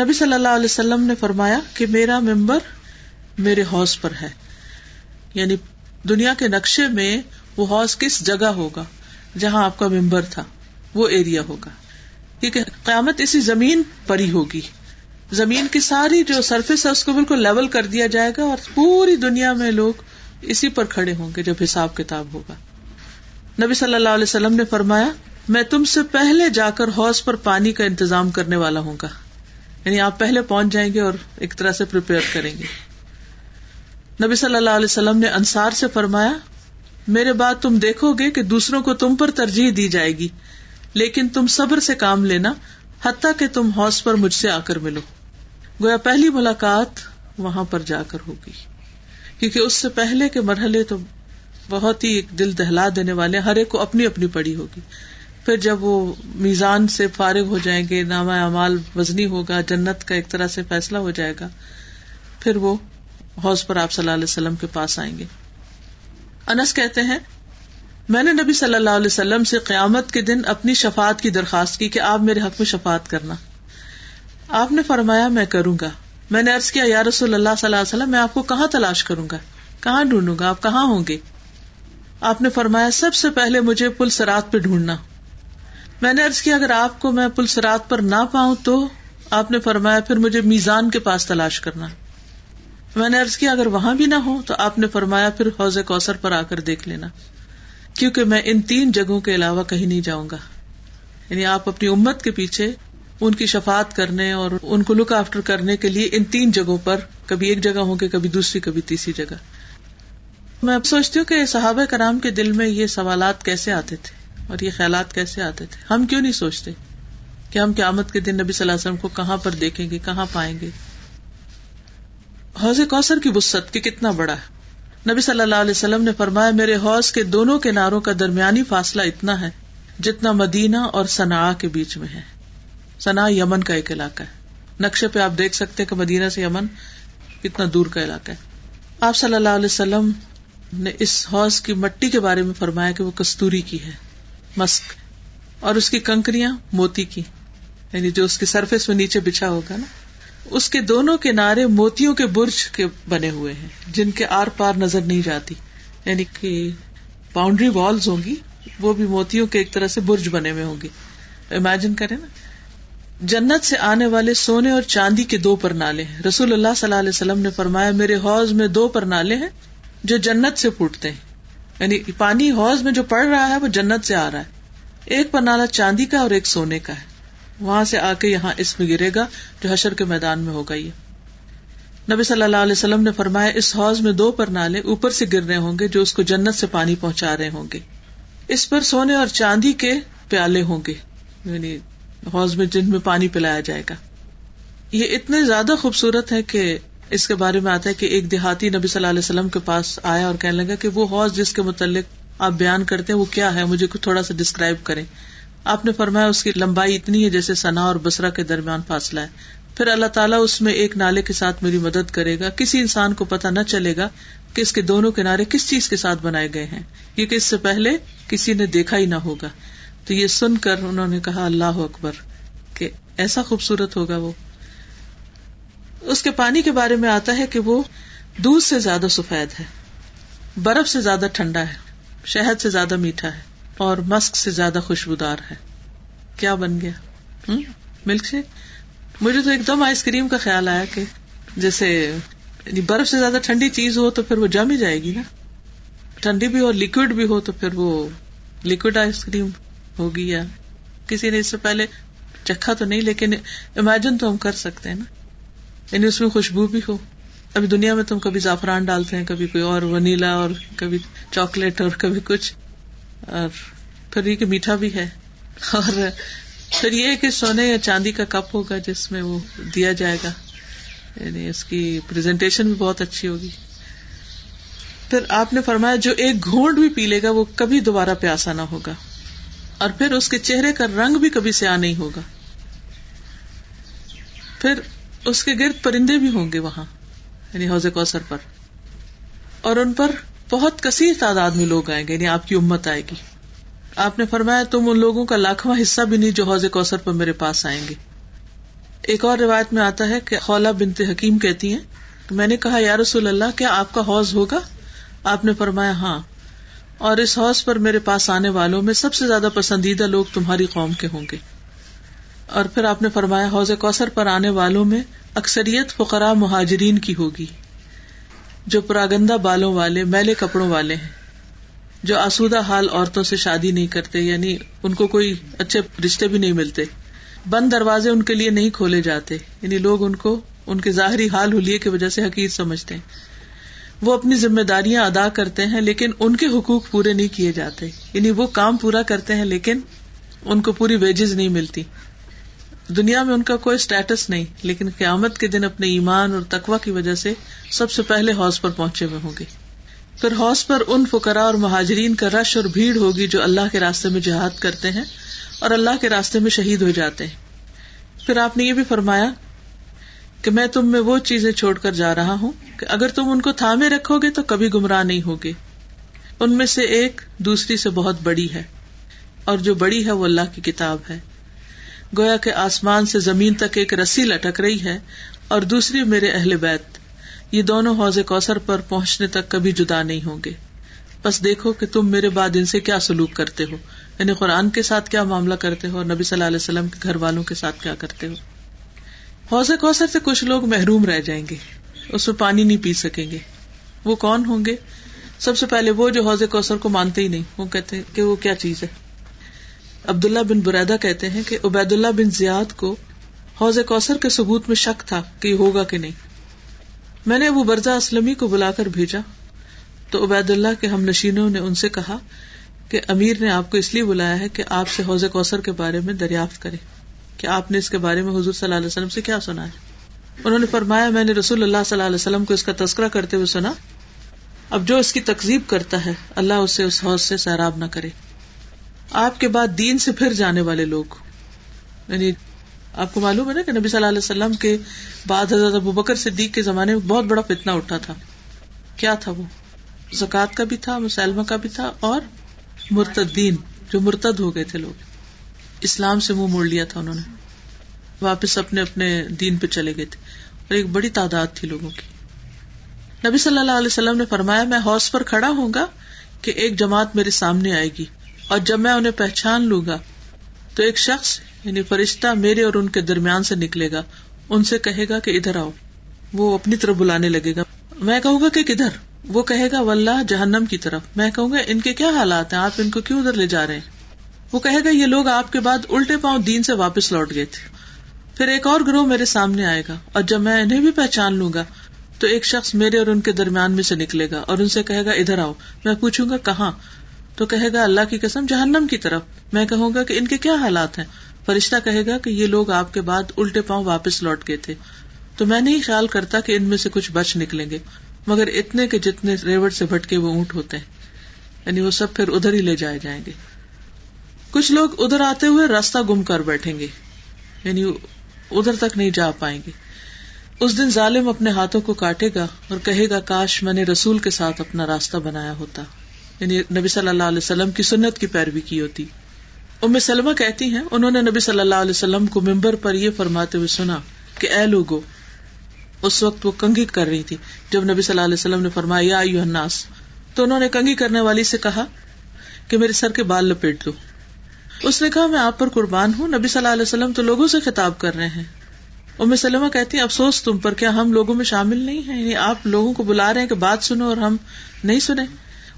نبی صلی اللہ علیہ وسلم نے فرمایا کہ میرا ممبر میرے حوض پر ہے۔ یعنی دنیا کے نقشے میں وہ حوض کس جگہ ہوگا جہاں آپ کا ممبر تھا، وہ ایریا ہوگا۔ کیونکہ قیامت اسی زمین پر ہی ہوگی۔ زمین کی ساری جو سرفس ہے، اس کو بالکل لیول کر دیا جائے گا اور پوری دنیا میں لوگ اسی پر کھڑے ہوں گے جب حساب کتاب ہوگا۔ نبی صلی اللہ علیہ وسلم نے فرمایا، میں تم سے پہلے جا کر حوض پر پانی کا انتظام کرنے والا ہوں گا۔ یعنی آپ پہلے پہنچ جائیں گے اور ایک طرح سے کریں گے۔ نبی صلی اللہ علیہ وسلم نے انصار سے فرمایا، میرے بات تم دیکھو گے کہ دوسروں کو تم پر ترجیح دی جائے گی، لیکن تم صبر سے کام لینا، حتیٰ کہ تم حوص پر مجھ سے آ کر ملو۔ گویا پہلی ملاقات وہاں پر جا کر ہوگی، کیونکہ اس سے پہلے کے مرحلے تو بہت ہی دل دہلا دینے والے ہر ایک کو اپنی اپنی پڑی ہوگی۔ پھر جب وہ میزان سے فارغ ہو جائیں گے، نامہ اعمال وزنی ہوگا، جنت کا ایک طرح سے فیصلہ ہو جائے گا، پھر وہ حوض پر آپ صلی اللہ علیہ وسلم کے پاس آئیں گے۔ انس کہتے ہیں، میں نے نبی صلی اللہ علیہ وسلم سے قیامت کے دن اپنی شفات کی درخواست کی کہ آپ میرے حق میں شفات کرنا۔ آپ نے فرمایا، میں کروں گا۔ میں نے ارض کیا، یا رسول اللہ صلی اللہ علیہ وسلم، میں آپ کو کہاں تلاش کروں گا؟ کہاں ڈھونڈوں گا؟ آپ کہاں ہوں گے؟ آپ نے فرمایا، سب سے پہلے مجھے پل سرات پہ ڈھونڈنا۔ میں نے ارض کیا، اگر آپ کو میں پل سرات پر نہ پاؤں تو آپ نے فرمایا، پھر مجھے میزان کے پاس تلاش کرنا۔ میں نے ارض کیا، اگر وہاں بھی نہ ہو تو آپ نے فرمایا پھر حوض کوثر پر آ کر دیکھ لینا، کیونکہ میں ان تین جگہوں کے علاوہ کہیں نہیں جاؤں گا۔ یعنی آپ اپنی امت کے پیچھے ان کی شفات کرنے اور ان کو لک آفٹر کرنے کے لیے ان تین جگہوں پر کبھی ایک جگہ ہوں گے، کبھی دوسری، کبھی تیسری جگہ۔ میں اب سوچتی ہوں کہ صحابہ کرام کے دل میں یہ سوالات کیسے آتے تھے اور یہ خیالات کیسے آتے تھے؟ ہم کیوں نہیں سوچتے کہ ہم قیامت کے دن نبی صلی اللہ علیہ وسلم کو کہاں پر دیکھیں گے، کہاں پائیں گے؟ حوض کوثر کی وسط کی کتنا بڑا ہے۔ نبی صلی اللہ علیہ وسلم نے فرمایا، میرے حوض کے دونوں کناروں کا درمیانی فاصلہ اتنا ہے جتنا مدینہ اور سنا کے بیچ میں ہے۔ سنا یمن کا ایک علاقہ ہے۔ نقشے پہ آپ دیکھ سکتے کہ مدینہ سے یمن کتنا دور کا علاقہ ہے۔ آپ صلی اللہ علیہ وسلم نے اس حوض کی مٹی کے بارے میں فرمایا کہ وہ کستوری کی ہے، مسک، اور اس کی کنکریاں موتی کی یعنی جو اس کی سرفیس میں نیچے بچھا ہوگا نا۔ اس کے دونوں کنارے موتیوں کے برج کے بنے ہوئے ہیں، جن کے آر پار نظر نہیں جاتی۔ یعنی کہ باؤنڈری والس ہوں گی، وہ بھی موتیوں کے ایک طرح سے برج بنے ہوئے ہوں گی۔ امیجن کرے نا۔ جنت سے آنے والے سونے اور چاندی کے دو پر نالے ہیں۔ رسول اللہ صلی اللہ علیہ وسلم نے فرمایا، میرے حوض میں دو پر نالے ہیں جو جنت سے پھوٹتے ہیں۔ یعنی پانی حوض میں جو پڑ رہا ہے، وہ جنت سے آ رہا ہے۔ ایک پر نالا چاندی کا اور ایک سونے کا ہے۔ وہاں سے آ کے یہاں اس میں گرے گا جو حشر کے میدان میں ہوگا یہ۔ نبی صلی اللہ علیہ وسلم نے فرمایا، اس حوض میں دو پر نالے اوپر سے گر رہے ہوں گے جو اس کو جنت سے پانی پہنچا رہے ہوں گے۔ اس پر سونے اور چاندی کے پیالے ہوں گے یعنی حوض میں جن میں پانی پلایا جائے گا۔ یہ اتنے زیادہ خوبصورت ہے کہ اس کے بارے میں آتا ہے کہ ایک دیہاتی نبی صلی اللہ علیہ وسلم کے پاس آیا اور کہنے لگا کہ وہ حوض جس کے متعلق آپ بیان کرتے ہیں، وہ کیا ہے؟ مجھے تھوڑا سا ڈسکرائب کریں۔ آپ نے فرمایا اس کی لمبائی اتنی ہے جیسے سنا اور بسرا کے درمیان فاصلہ ہے۔ پھر اللہ تعالیٰ اس میں ایک نالے کے ساتھ میری مدد کرے گا۔ کسی انسان کو پتا نہ چلے گا کہ اس کے دونوں کنارے کس چیز کے ساتھ بنائے گئے ہیں۔ کیونکہ اس سے پہلے کسی نے دیکھا ہی نہ ہوگا۔ تو یہ سن کر انہوں نے کہا، اللہ اکبر، کہ ایسا خوبصورت ہوگا وہ۔ اس کے پانی کے بارے میں آتا ہے کہ وہ دودھ سے زیادہ سفید ہے، برف سے زیادہ ٹھنڈا ہے، شہد سے زیادہ میٹھا ہے۔ اور مسک سے زیادہ خوشبودار ہے۔ کیا بن گیا؟ Milkshake? مجھے تو ایک دم آئس کریم کا خیال آیا کہ جیسے یعنی برف سے زیادہ ٹھنڈی چیز ہو تو پھر وہ جم ہی جائے گی نا۔ ٹھنڈی بھی ہو لکوڈ بھی ہو تو پھر وہ لکوڈ آئس کریم ہوگی یا کسی نے اس سے پہلے چکھا تو نہیں، لیکن امیجن تو ہم کر سکتے ہیں نا۔ یعنی اس میں خوشبو بھی ہو۔ ابھی دنیا میں تم کبھی زعفران ڈالتے ہیں، کبھی کوئی اور ونیلا اور کبھی چاکلیٹ اور کبھی کچھ۔ اور پھر یہ کہ میٹھا بھی ہے۔ اور پھر یہ کہ سونے یا چاندی کا کپ ہوگا جس میں وہ دیا جائے گا۔ یعنی اس کی پرزنٹیشن بھی بہت اچھی ہوگی۔ پھر آپ نے فرمایا جو ایک گھونٹ بھی پی لے گا وہ کبھی دوبارہ پیاسا نہ ہوگا۔ اور پھر اس کے چہرے کا رنگ بھی کبھی سیاہ نہیں ہوگا۔ پھر اس کے گرد پرندے بھی ہوں گے وہاں یعنی حوض کوثر پر۔ اور ان پر بہت کثیر تعداد میں لوگ آئیں گے یعنی آپ کی امت آئے گی۔ آپ نے فرمایا، تم ان لوگوں کا لاکھواں حصہ بھی نہیں جو حوض کوثر پر میرے پاس آئیں گے۔ ایک اور روایت میں آتا ہے کہ خولا بنت حکیم کہتی ہیں، میں نے کہا، یا رسول اللہ، کیا آپ کا حوض ہوگا؟ آپ نے فرمایا ہاں۔ اور اس حوض پر میرے پاس آنے والوں میں سب سے زیادہ پسندیدہ لوگ تمہاری قوم کے ہوں گے۔ اور پھر آپ نے فرمایا، حوض کوثر پر آنے والوں میں اکثریت فقرا مہاجرین کی ہوگی۔ جو پراگندا بالوں والے، میلے کپڑوں والے ہیں، جو آسودہ حال عورتوں سے شادی نہیں کرتے یعنی ان کو کوئی اچھے رشتے بھی نہیں ملتے۔ بند دروازے ان کے لیے نہیں کھولے جاتے یعنی لوگ ان کو، ان کے ظاہری حال ہولیے کی وجہ سے حقیق سمجھتے ہیں۔ وہ اپنی ذمہ داریاں ادا کرتے ہیں، لیکن ان کے حقوق پورے نہیں کیے جاتے۔ یعنی وہ کام پورا کرتے ہیں، لیکن ان کو پوری ویجز نہیں ملتی۔ دنیا میں ان کا کوئی اسٹیٹس نہیں، لیکن قیامت کے دن اپنے ایمان اور تقوا کی وجہ سے سب سے پہلے حوض پر پہنچے ہوئے ہوں گے۔ پھر حوص پر ان فکرا اور مہاجرین کا رش اور بھیڑ ہوگی جو اللہ کے راستے میں جہاد کرتے ہیں اور اللہ کے راستے میں شہید ہو جاتے ہیں۔ پھر آپ نے یہ بھی فرمایا کہ میں تم میں وہ چیزیں چھوڑ کر جا رہا ہوں کہ اگر تم ان کو تھامے رکھو گے تو کبھی گمراہ نہیں ہوگے۔ ان میں سے ایک دوسری سے بہت بڑی ہے اور جو بڑی ہے وہ اللہ کی کتاب ہے۔ گویا کہ آسمان سے زمین تک ایک رسی لٹک رہی ہے اور دوسری میرے اہل بیت۔ یہ دونوں حوض کوثر پر پہنچنے تک کبھی جدا نہیں ہوں گے۔ بس دیکھو کہ تم میرے بعد ان سے کیا سلوک کرتے ہو۔ یعنی قرآن کے ساتھ کیا معاملہ کرتے ہو اور نبی صلی اللہ علیہ وسلم کے گھر والوں کے ساتھ کیا کرتے ہو۔ حوض کوثر سے کچھ لوگ محروم رہ جائیں گے۔ اس میں پانی نہیں پی سکیں گے۔ وہ کون ہوں گے؟ سب سے پہلے وہ جو حوض کوثر کو مانتے ہی نہیں، وہ کہتے کہ وہ کیا چیز ہے؟ عبداللہ بن بریدا کہتے ہیں کہ عبید اللہ بن زیاد کو حوض کوثر کے ثبوت میں شک تھا کہ یہ ہوگا کہ نہیں۔ میں نے ابو برزا اسلم کو بلا کر بھیجا۔ تو عبید اللہ کے ہم نشینوں نے ان سے کہا کہ امیر نے آپ کو اس لیے بلایا ہے کہ آپ سے حوض کوثر کے بارے میں دریافت کرے کہ آپ نے اس کے بارے میں حضور صلی اللہ علیہ وسلم سے کیا سنا ہے؟ انہوں نے فرمایا، میں نے رسول اللہ صلی اللہ علیہ وسلم کو اس کا تذکرہ کرتے ہوئے سنا، اب جو اس کی تقزیب کرتا ہے، اللہ اسے اس حوض سے سیراب نہ کرے۔ آپ کے بعد دین سے پھر جانے والے لوگ. یعنی آپ کو معلوم ہے نا کہ نبی صلی اللہ علیہ وسلم کے بعد حضرت ابو بکر صدیق کے زمانے میں بہت بڑا فتنا اٹھا تھا. کیا تھا وہ؟ زکوٰۃ کا بھی تھا، مسلمہ کا بھی تھا اور مرتدین، جو مرتد ہو گئے تھے لوگ. اسلام سے منہ موڑ لیا تھا انہوں نے. واپس اپنے اپنے دین پہ چلے گئے تھے. اور ایک بڑی تعداد تھی لوگوں کی. نبی صلی اللہ علیہ وسلم نے فرمایا، میں ہاؤس پر کھڑا ہوں گا کہ ایک جماعت میرے سامنے آئے گی. اور جب میں انہیں پہچان لوں گا، تو ایک شخص یعنی فرشتہ میرے اور ان کے درمیان سے نکلے گا، ان سے کہے گا کہ ادھر آؤ۔ وہ اپنی طرف بلانے لگے گا۔ میں کہوں گا کہ کدھر؟ وہ کہے گا ولہ جہنم کی طرف۔ میں کہوں گا، ان کے کیا حالات ہیں؟ آپ ان کو کیوں ادھر لے جا رہے ہیں؟ وہ کہے گا، یہ لوگ آپ کے بعد الٹے پاؤں دین سے واپس لوٹ گئے تھے۔ پھر ایک اور گروہ میرے سامنے آئے گا، اور جب میں انہیں بھی پہچان لوں گا، تو ایک شخص میرے اور ان کے درمیان میں سے نکلے گا اور ان سے کہے گا، ادھر آؤ۔ میں پوچھوں گا، کہاں؟ تو کہے گا اللہ کی قسم جہنم کی طرف۔ میں کہوں گا کہ ان کے کیا حالات ہیں؟ فرشتہ کہے گا کہ یہ لوگ آپ کے بعد الٹے پاؤں واپس لوٹ گئے تھے۔ تو میں نہیں خیال کرتا کہ ان میں سے کچھ بچ نکلیں گے، مگر اتنے کے جتنے ریوٹ سے بھٹکے وہ اونٹ ہوتے ہیں۔ یعنی وہ سب پھر ادھر ہی لے جائے جائیں گے۔ کچھ لوگ ادھر آتے ہوئے راستہ گم کر بیٹھیں گے یعنی ادھر تک نہیں جا پائیں گے۔ اس دن ظالم اپنے ہاتھوں کو کاٹے گا اور کہے گا، کاش میں نے رسول کے ساتھ اپنا راستہ بنایا ہوتا۔ یعنی نبی صلی اللہ علیہ وسلم کی سنت کی پیروی کی ہوتی۔ ام سلمہ کہتی ہیں، انہوں نے نبی صلی اللہ علیہ وسلم کو ممبر پر یہ فرماتے ہوئے سنا کہ اے لوگو، اس وقت وہ کنگی کر رہی تھی۔ جب نبی صلی اللہ علیہ وسلم نے فرمایا الناس، تو انہوں نے کنگی کرنے والی سے کہا کہ میرے سر کے بال لپیٹ دو۔ اس نے کہا، میں آپ پر قربان ہوں، نبی صلی اللہ علیہ وسلم تو لوگوں سے خطاب کر رہے ہیں۔ ام سلمہ کہتی ہیں، افسوس تم پر، کیا ہم لوگوں میں شامل نہیں ہے یعنی آپ لوگوں کو بلا رہے ہیں کہ بات سنو اور ہم نہیں سنے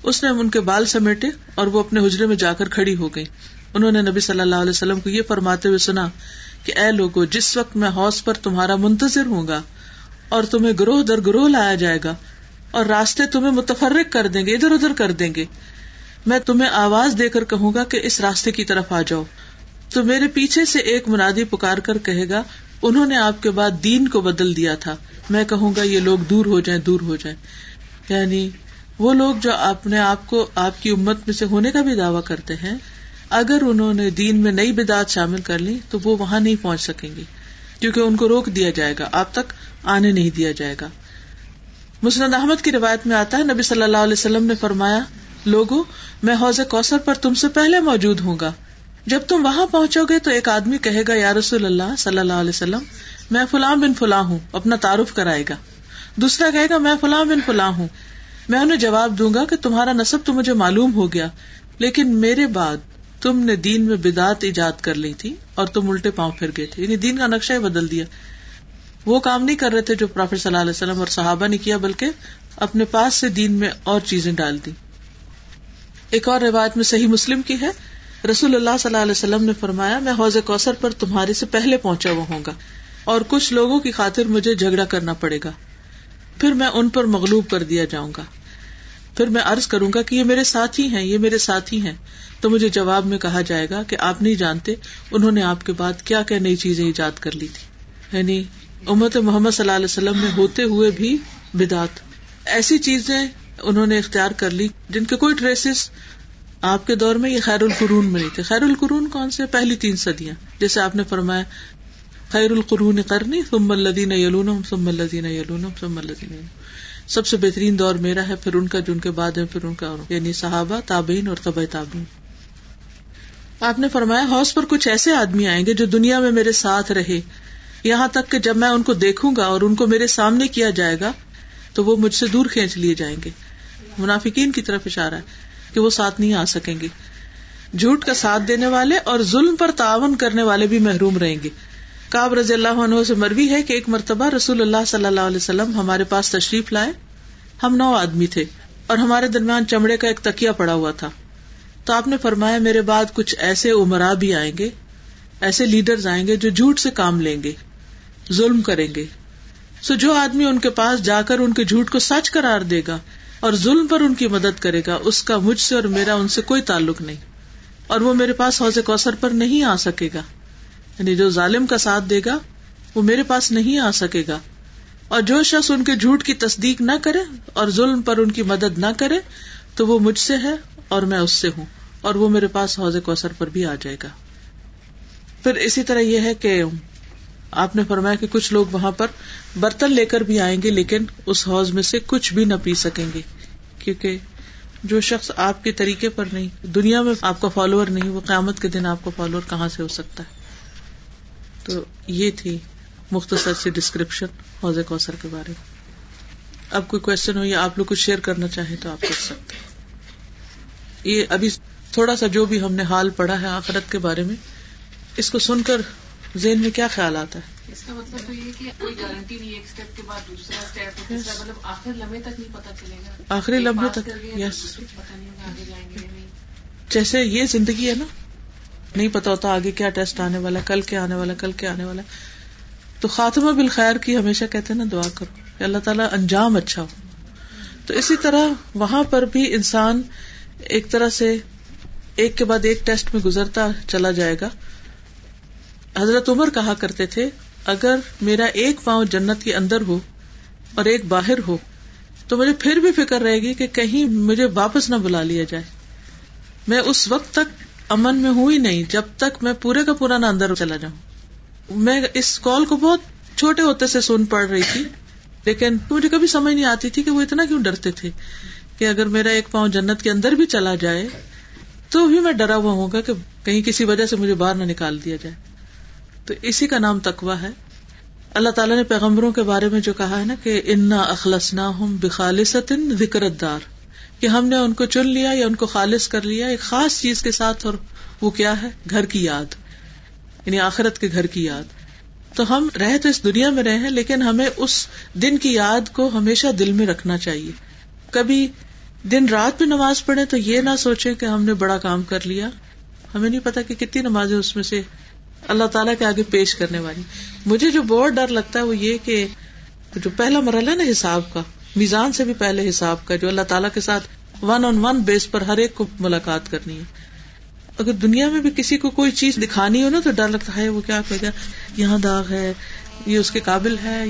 اس نے ان کے بال سمیٹے اور وہ اپنے حجرے میں جا کر کھڑی ہو گئی۔ انہوں نے نبی صلی اللہ علیہ وسلم کو یہ فرماتے ہوئے سنا کہ اے لوگو، جس وقت میں حوص پر تمہارا منتظر ہوں گا اور تمہیں گروہ در گروہ لایا جائے گا اور راستے تمہیں متفرق کر دیں گے، ادھر ادھر کر دیں گے، میں تمہیں آواز دے کر کہوں گا کہ اس راستے کی طرف آ جاؤ۔ تو میرے پیچھے سے ایک منادی پکار کر کہے گا، انہوں نے آپ کے بعد دین کو بدل دیا تھا۔ میں کہوں گا، یہ لوگ دور ہو جائیں، دور ہو جائیں۔ یعنی وہ لوگ جو اپنے آپ کو آپ کی امت میں سے ہونے کا بھی دعوی کرتے ہیں، اگر انہوں نے دین میں نئی بدعت شامل کر لی، تو وہ وہاں نہیں پہنچ سکیں گے کیونکہ ان کو روک دیا جائے گا، آپ تک آنے نہیں دیا جائے گا۔ مسند احمد کی روایت میں آتا ہے، نبی صلی اللہ علیہ وسلم نے فرمایا، لوگو، میں حوض کوثر پر تم سے پہلے موجود ہوں گا۔ جب تم وہاں پہنچو گے تو ایک آدمی کہے گا، یا رسول اللہ صلی اللہ علیہ وسلم، میں فلاں بن فلاں ہوں، اپنا تعارف کرائے گا۔ دوسرا کہے گا، میں فلاں بن فلاں ہوں میں انہیں جواب دوں گا کہ تمہارا نصب تو مجھے معلوم ہو گیا، لیکن میرے بعد تم نے دین میں بدعت ایجاد کر لی تھی اور تم الٹے پاؤں پھر گئے تھے۔ یعنی دین کا نقشہ ہی بدل دیا۔ وہ کام نہیں کر رہے تھے جو پروفیٹ صلی اللہ علیہ وسلم اور صحابہ نے کیا، بلکہ اپنے پاس سے دین میں اور چیزیں ڈال دی۔ ایک اور روایت میں صحیح مسلم کی ہے۔ رسول اللہ صلی اللہ علیہ وسلم نے فرمایا، میں حوض کوثر پر تمہارے سے پہلے پہنچا ہوا ہوں گا اور کچھ لوگوں کی خاطر مجھے جھگڑا کرنا پڑے گا۔ پھر میں ان پر مغلوب کر دیا جاؤں گا۔ پھر میں ارض کروں گا کہ یہ میرے ساتھی ہیں، یہ میرے ساتھی ہیں۔ تو مجھے جواب میں کہا جائے گا کہ آپ نہیں جانتے انہوں نے آپ کے بعد کیا کیا نئی چیزیں ایجاد کر لی تھی۔ یعنی امت محمد صلی اللہ علیہ وسلم میں ہوتے ہوئے بھی بدعت۔ ایسی چیزیں انہوں نے اختیار کر لی جن کے کوئی ٹریسز آپ کے دور میں یہ خیر القرون میں نہیں تھے۔ خیر القرون کون سے؟ پہلی تین صدیاں۔ جیسے آپ نے فرمایا خیر القرون کرنی ثم الدین یلون ثم الدین یلون ثم الدین سب سے بہترین دور میرا ہے، پھر ان کا جن کے بعد ہے پھر ان کا۔ یعنی صحابہ، تابعین اور طبع تابعین۔ آپ نے فرمایا ہاؤس پر کچھ ایسے آدمی آئیں گے جو دنیا میں میرے ساتھ رہے۔ یہاں تک کہ جب میں ان کو دیکھوں گا اور ان کو میرے سامنے کیا جائے گا، تو وہ مجھ سے دور کھینچ لیے جائیں گے۔ منافقین کی طرف اشارہ ہے کہ وہ ساتھ نہیں آ سکیں گے۔ جھوٹ کا ساتھ دینے والے اور ظلم پر تعاون کرنے والے بھی محروم رہیں گے۔ کاب رضی اللہ عنہ سے مروی ہے کہ ایک مرتبہ رسول اللہ صلی اللہ علیہ وسلم ہمارے پاس تشریف لائے۔ ہم نو آدمی تھے اور ہمارے درمیان چمڑے کا ایک تکیا پڑا ہوا تھا۔ تو آپ نے فرمایا، میرے بعد کچھ ایسے عمرا بھی آئیں گے، ایسے لیڈر آئیں گے جو جھوٹ سے کام لیں گے، ظلم کریں گے۔ سو جو آدمی ان کے پاس جا کر ان کے جھوٹ کو سچ کرار دے گا اور ظلم پر ان کی مدد کرے گا، اس کا مجھ سے اور میرا ان سے کوئی تعلق نہیں اور وہ میرے پاس حوض کوثر پر نہیں آ سکے گا۔ یعنی جو ظالم کا ساتھ دے گا، وہ میرے پاس نہیں آ سکے گا۔ اور جو شخص ان کے جھوٹ کی تصدیق نہ کرے اور ظلم پر ان کی مدد نہ کرے، تو وہ مجھ سے ہے اور میں اس سے ہوں، اور وہ میرے پاس حوض کوثر پر بھی آ جائے گا۔ پھر اسی طرح یہ ہے کہ آپ نے فرمایا کہ کچھ لوگ وہاں پر برتن لے کر بھی آئیں گے، لیکن اس حوض میں سے کچھ بھی نہ پی سکیں گے۔ کیونکہ جو شخص آپ کے طریقے پر نہیں، دنیا میں آپ کا فالوور نہیں، وہ قیامت کے دن آپ کا فالوور کہاں سے ہو سکتا ہے؟ تو یہ تھی مختصر سی ڈسکرپشن حوض کوثر کے بارے میں۔ اب کوئی کوشچن ہو یا آپ لوگ کچھ شیئر کرنا چاہیں تو آپ کر سکتے یہ ابھی تھوڑا سا جو بھی ہم نے حال پڑھا ہے آخرت کے بارے میں اس کو سن کر ذہن میں کیا خیال آتا ہے؟ اس کا مطلب تو یہ کہ کوئی گارنٹی نہیں ایک اسٹیپ کے بعد دوسرا اسٹیپ مطلب آخری لمحے تک نہیں پتا چلے گا۔ آخری لمحے تک یس جیسے یہ زندگی ہے نا نہیں پتا ہوتا آگے کیا ٹیسٹ آنے والا کل کیا آنے والا کل کیا آنے والا تو خاتمہ بالخیر کی ہمیشہ کہتے ہیں نا، دعا کرو۔ کہ اللہ تعالیٰ انجام اچھا ہو۔ تو اسی طرح وہاں پر بھی انسان ایک طرح سے ایک کے بعد ایک ٹیسٹ میں گزرتا چلا جائے گا۔ حضرت عمر کہا کرتے تھے، اگر میرا ایک پاؤں جنت کے اندر ہو اور ایک باہر ہو، تو مجھے پھر بھی فکر رہے گی کہ کہیں مجھے واپس نہ بلا لیا جائے۔ میں اس وقت تک امن میں ہوں ہی نہیں، جب تک میں پورے کا پورا نہ اندر چلا جاؤں۔ میں اس کال کو بہت چھوٹے ہوتے سے سن پڑ رہی تھی، لیکن مجھے کبھی سمجھ نہیں آتی تھی کہ وہ اتنا کیوں ڈرتے تھے کہ اگر میرا ایک پاؤں جنت کے اندر بھی چلا جائے، تو بھی میں ڈرا ہوا ہوں گا کہ کہیں کسی وجہ سے مجھے باہر نہ نکال دیا جائے۔ تو اسی کا نام تکوا ہے۔ اللہ تعالیٰ نے پیغمبروں کے بارے میں جو کہا ہے نا کہ انا اخلص نہ ہوں بخالص ذکرت دار کہ ہم نے ان کو چن لیا یا ان کو خالص کر لیا، ایک خاص چیز کے ساتھ، اور وہ کیا ہے؟ گھر کی یاد یعنی آخرت کے گھر کی یاد۔ تو ہم رہے تو اس دنیا میں رہے ہیں، لیکن ہمیں اس دن کی یاد کو ہمیشہ دل میں رکھنا چاہیے۔ کبھی دن رات بھی نماز پڑھے تو یہ نہ سوچے کہ ہم نے بڑا کام کر لیا۔ ہمیں نہیں پتا کہ کتنی نمازیں اس میں سے اللہ تعالیٰ کے آگے پیش کرنے والی۔ مجھے جو بہت ڈر لگتا ہے وہ یہ کہ جو پہلا مرحلہ نا حساب کا میزان سے بھی پہلے حساب کا جو اللہ تعالیٰ کے ساتھ ون آن ون بیس پر ہر ایک کو ملاقات کرنی ہے۔ اگر دنیا میں بھی کسی کو کوئی چیز دکھانی ہو نا تو ڈر لگتا ہے، وہ کیا کہے گا؟ یہاں داغ ہے، یہ اس کے قابل ہے۔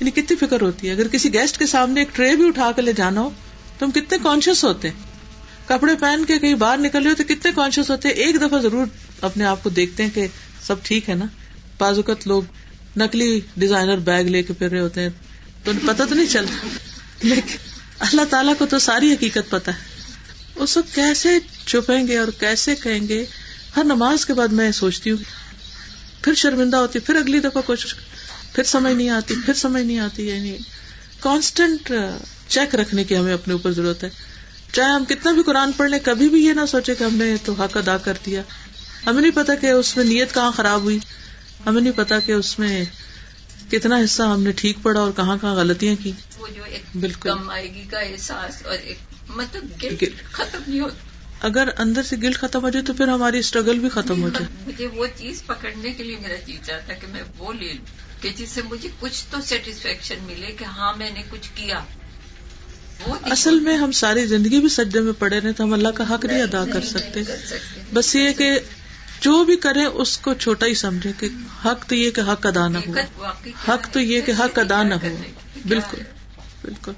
یعنی کتنی فکر ہوتی ہے۔ اگر کسی گیسٹ کے سامنے ایک ٹرے بھی اٹھا کر لے جانا ہو تو ہم کتنے کانشیس ہوتے ہیں۔ کپڑے پہن کے کہیں باہر نکل رہے ہو تو کتنے کانشیس ہوتے ہیں۔ ایک دفعہ ضرور اپنے آپ کو دیکھتے ہیں کہ سب ٹھیک ہے نا۔ بازوقت لوگ نکلی ڈیزائنر بیگ لے کے پھر رہے ہوتے ہیں۔ تو پتا تو نہیں چلتا۔ لیکن اللہ تعالیٰ کو تو ساری حقیقت پتا ہے۔ اس کو کیسے چھپیں گے اور کیسے کہیں گے؟ ہر نماز کے بعد میں سوچتی ہوں۔ پھر شرمندہ ہوتی، پھر اگلی دفعہ کوشش پھر سمجھ نہیں آتی، پھر سمجھ نہیں آتی یعنی کانسٹینٹ چیک رکھنے کی ہمیں اپنے اوپر ضرورت ہے۔ چاہے ہم کتنا بھی قرآن پڑھ لیں، کبھی بھی یہ نہ سوچے کہ ہم نے تو حق ادا کر دیا۔ ہمیں نہیں پتا کہ اس میں نیت کہاں خراب ہوئی۔ ہمیں نہیں پتا کہ اس میں کتنا حصہ ہم نے ٹھیک پڑا اور کہاں کہاں غلطیاں کی؟ بالکل۔ مطلب ختم نہیں اگر اندر سے گلٹ ختم ہو جائے تو پھر ہماری اسٹرگل بھی ختم ہو جائے۔ مجھے وہ چیز پکڑنے کے لیے میرا چیز چاہتا کہ میں وہ لے لوں کہ جس سے مجھے کچھ تو سیٹسفیکشن ملے کہ ہاں میں نے کچھ کیا۔ اصل میں ہم ساری زندگی بھی سجدے میں پڑے رہے تو ہم اللہ کا حق نہیں ادا کر سکتے۔ بس یہ کہ جو بھی کرے اس کو چھوٹا ہی سمجھے کہ حق تو یہ کہ حق ادا نہ ہو۔ حق تو یہ کہ حق ادا نہ ہو۔ بالکل بالکل۔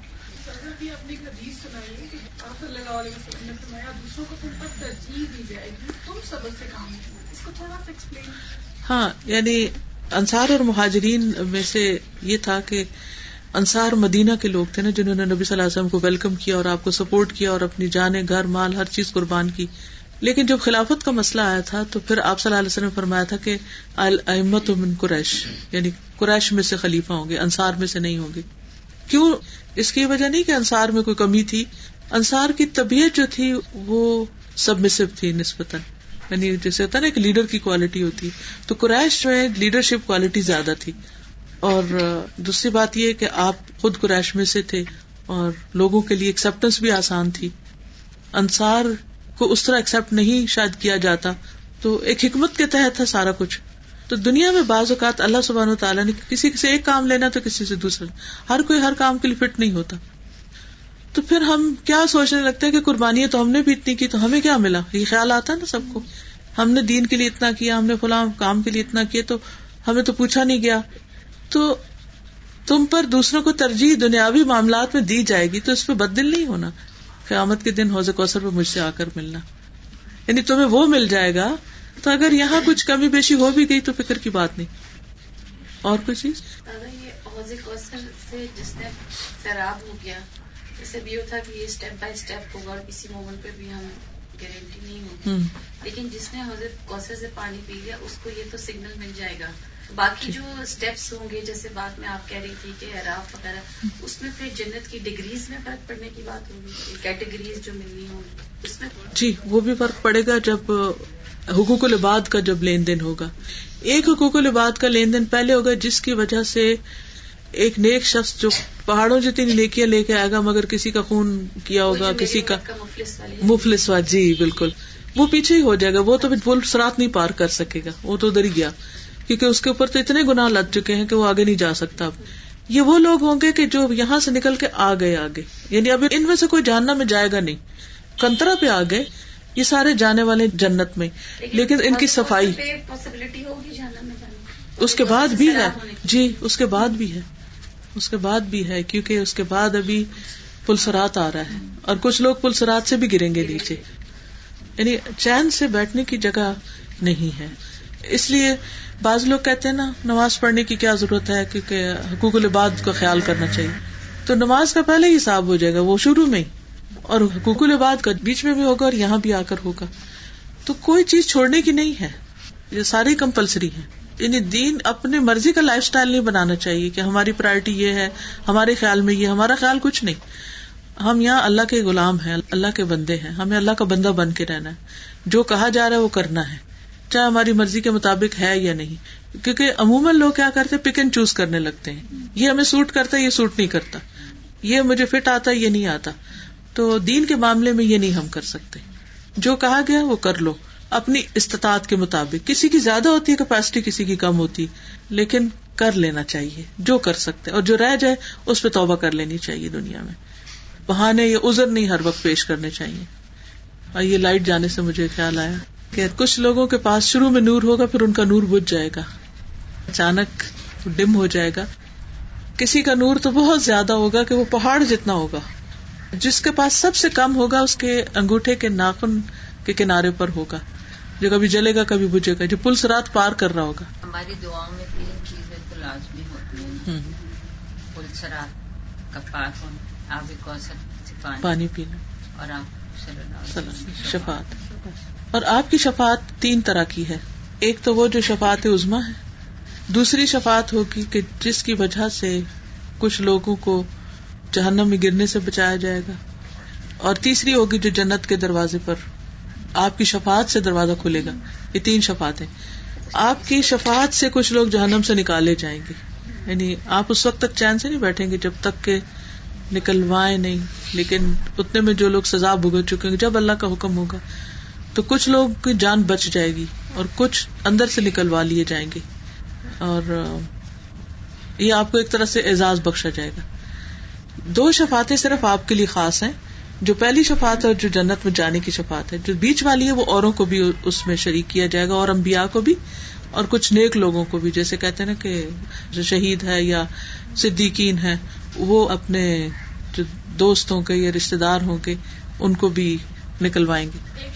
ہاں یعنی انصار اور مہاجرین میں سے یہ تھا کہ انصار مدینہ کے لوگ تھے نا جنہوں نے نبی صلی اللہ علیہ وسلم کو ویلکم کیا اور آپ کو سپورٹ کیا اور اپنی جانے گھر مال ہر چیز قربان کی۔ لیکن جب خلافت کا مسئلہ آیا تھا تو پھر آپ صلی اللہ علیہ وسلم نے فرمایا تھا کہ المت من قریش یعنی قریش میں سے خلیفہ ہوں گے، انصار میں سے نہیں ہوں گے۔ کیوں؟ اس کی وجہ نہیں کہ انصار میں کوئی کمی تھی، انصار کی طبیعت جو تھی وہ سب مسو تھی نسبتاً۔ یعنی جیسے ہوتا نا ایک لیڈر کی کوالٹی ہوتی۔ تو قریش میں لیڈرشپ کوالٹی زیادہ تھی۔ اور دوسری بات یہ کہ آپ خود قریش میں سے تھے اور لوگوں کے لیے ایکسپٹینس بھی آسان تھی۔ انصار کو اس طرح ایکسپٹ نہیں شاید کیا جاتا، تو ایک حکمت کے تحت تھا سارا کچھ۔ تو دنیا میں بعض اوقات اللہ سبحانہ تعالیٰ نے کسی سے ایک کام لینا تو کسی سے دوسرا، ہر کوئی ہر کام کے لیے فٹ نہیں ہوتا۔ تو پھر ہم کیا سوچنے لگتے ہیں کہ قربانی تو ہم نے بھی اتنی کی، تو ہمیں کیا ملا؟ یہ خیال آتا ہے نا سب کو۔ ہم نے دین کے لیے اتنا کیا، ہم نے فلاں کام کے لیے اتنا کیا، تو ہمیں تو پوچھا نہیں گیا۔ تو تم پر دوسروں کو ترجیح دنیاوی معاملات میں دی جائے گی، تو اس پہ بد دل نہیں ہونا۔ قیامت کے دن حوض کوثر پہ مجھ سے آ کر ملنا۔ یعنی تمہیں وہ مل جائے گا تو اگر یہاں کچھ کمی بیشی ہو بھی گئی تو فکر کی بات نہیں۔ اور کوئی چیز؟ جس نے سیراب ہو گیا جیسے بھی تھا کہ یہ اسٹیپ بائی اسٹیپ ہوگا اور کسی مومنٹ پہ بھی ہم گارنٹی نہیں ہوگی۔ لیکن جس نے حضرت کوثر سے پانی پی لیا اس کو یہ تو سگنل مل جائے گا۔ باقی جو اسٹیپس ہوں گے جیسے بات میں آپ کہہ رہی تھی کہ اراف وغیرہ اس میں پھر جنت کی ڈگریز میں فرق پڑنے کی بات ہوگی کیٹیگریز جو ملنی ہوں اس میں جی وہ بھی فرق پڑے گا جب حقوق العباد کا جب لین دین ہوگا۔ ایک حقوق العباد کا لین دین پہلے ہوگا جس کی وجہ سے ایک نیک شخص جو پہاڑوں جتنی نیکیاں لے کے آئے گا مگر کسی کا خون کیا ہوگا کسی کا مفلس جی بالکل۔ وہ پیچھے ہی ہو جائے گا وہ تو پل سرات نہیں پار کر سکے گا وہ تو ادھر ہی گیا۔ کیونکہ اس کے اوپر تو اتنے گنا لگ چکے ہیں کہ وہ آگے نہیں جا سکتا اب۔ یہ وہ لوگ ہوں گے کہ جو یہاں سے نکل کے آ گئے آگے۔ یعنی ابھی ان میں سے کوئی جاننا میں جائے گا نہیں۔ کنترا پہ آ گئے یہ سارے جانے والے جنت میں۔ لیکن ان کی صفائی۔ اس کے بعد بھی ہے۔ جی اس کے بعد بھی ہے۔ اس کے بعد بھی ہے کیونکہ اس کے بعد ابھی پلسرات آ رہا ہے۔ اور کچھ لوگ پلسرات سے بھی گریں گے نیچے۔ یعنی چین سے بیٹھنے کی جگہ نہیں ہے۔ اس لیے بعض لوگ کہتے ہیں نا، نماز پڑھنے کی کیا ضرورت ہے؟ کیونکہ حقوق العباد کا خیال کرنا چاہیے۔ تو نماز کا پہلے ہی حساب ہو جائے گا، وہ شروع میں ہی۔ اور حقوق العباد کا بیچ میں بھی ہوگا اور یہاں بھی آ کر ہوگا۔ تو کوئی چیز چھوڑنے کی نہیں ہے۔ یہ ساری کمپلسری ہے یعنی دین اپنی مرضی کا لائف اسٹائل نہیں بنانا چاہیے کہ ہماری پرائرٹی یہ ہے، ہمارے خیال میں یہ، ہمارا خیال کچھ نہیں۔ ہم یہاں اللہ کے غلام ہیں، اللہ کے بندے ہیں۔ ہمیں اللہ کا بندہ بن کے رہنا ہے۔ جو کہا جا رہا ہے وہ کرنا ہے۔ چاہے ہماری مرضی کے مطابق ہے یا نہیں۔ کیونکہ عموماً لوگ کیا کرتے پک اینڈ چوز کرنے لگتے ہیں۔ یہ ہمیں سوٹ کرتا ہے، یہ سوٹ نہیں کرتا۔ یہ مجھے فٹ آتا، یہ نہیں آتا۔ تو دین کے معاملے میں یہ نہیں ہم کر سکتے۔ جو کہا گیا وہ کر لو۔ اپنی استطاعت کے مطابق۔ کسی کی زیادہ ہوتی ہے کیپیسٹی کسی کی کم ہوتی لیکن کر لینا چاہیے۔ جو کر سکتے اور جو رہ جائے، اس پہ توبہ کر لینی چاہیے دنیا میں۔ بہانے یا ازر نہیں ہر وقت پیش کرنے چاہیے۔ اور یہ لائٹ جانے سے مجھے خیال آیا۔ کہ کچھ لوگوں کے پاس شروع میں نور ہوگا پھر ان کا نور بج جائے گا۔ اچانک ڈم ہو جائے گا۔ کسی کا نور تو بہت زیادہ ہوگا کہ وہ پہاڑ جتنا ہوگا۔ جس کے پاس سب سے کم ہوگا اس کے انگوٹھے کے ناخن کے کنارے پر ہوگا۔ جو کبھی جلے گا کبھی بجے گا۔ جو پل رات پار کر رہا ہوگا۔ ہماری دعاؤں میں تین چیزیں تو لازمی ہوتی ہیں۔ پل سرات کا پاک ہونا پانی پینا۔ اور آپ شفات اور آپ کی شفات تین طرح کی ہے۔ ایک تو وہ جو شفات عزما ہے۔ دوسری شفات ہوگی کہ جس کی وجہ سے کچھ لوگوں کو جہنم میں گرنے سے بچایا جائے گا۔ اور تیسری ہوگی جو جنت کے دروازے پر آپ کی شفات سے دروازہ کھلے گا۔ یہ تین شفات آپ کی شفات سے کچھ لوگ جہنم سے نکالے جائیں گے۔ یعنی آپ اس وقت تک چین سے نہیں بیٹھیں گے جب تک کہ نکلوائے نہیں۔ لیکن اتنے میں جو لوگ سزا بھگت چکے جب اللہ کا حکم ہوگا۔ تو کچھ لوگ کی جان بچ جائے گی اور کچھ اندر سے نکلوا لیے جائیں گے اور یہ آپ کو ایک طرح سے اعزاز بخشا جائے گا۔ دو شفاتیں صرف آپ کے لیے خاص ہیں، جو پہلی شفات ہے جو جنت میں جانے کی شفات ہے۔ جو بیچ والی ہے، وہ اوروں کو بھی اس میں شریک کیا جائے گا، اور امبیا کو بھی، اور کچھ نیک لوگوں کو بھی۔ جیسے کہتے نا کہ جو شہید ہے یا صدیقین ہے وہ اپنے جو دوست ہوں گے یا رشتے دار ہوں گے، ان کو بھی نکلوائیں گے۔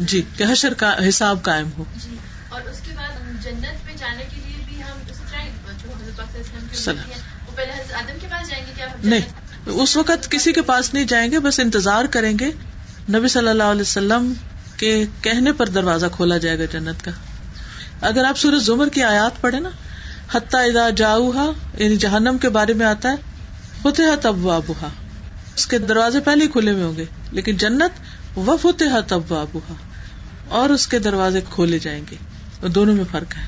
جی کہ حشر کا حساب قائم ہو۔ جی اور اس کے بعد جنت میں جانے کے لیے بھی ہم نہیں اس وقت کسی کے پاس نہیں جائیں گے بس انتظار کریں گے۔ نبی صلی اللہ علیہ وسلم کے کہنے پر دروازہ کھولا جائے گا جنت کا۔ اگر آپ سورج زمر کی آیات پڑھے نا حتیٰ ادا جاؤ یعنی جہنم کے بارے میں آتا ہے فتح تب اس کے دروازے پہلے ہی کھلے ہوئے ہوں گے لیکن جنت و فتح تب اور اس کے دروازے کھولے جائیں گے۔ دونوں میں فرق ہے۔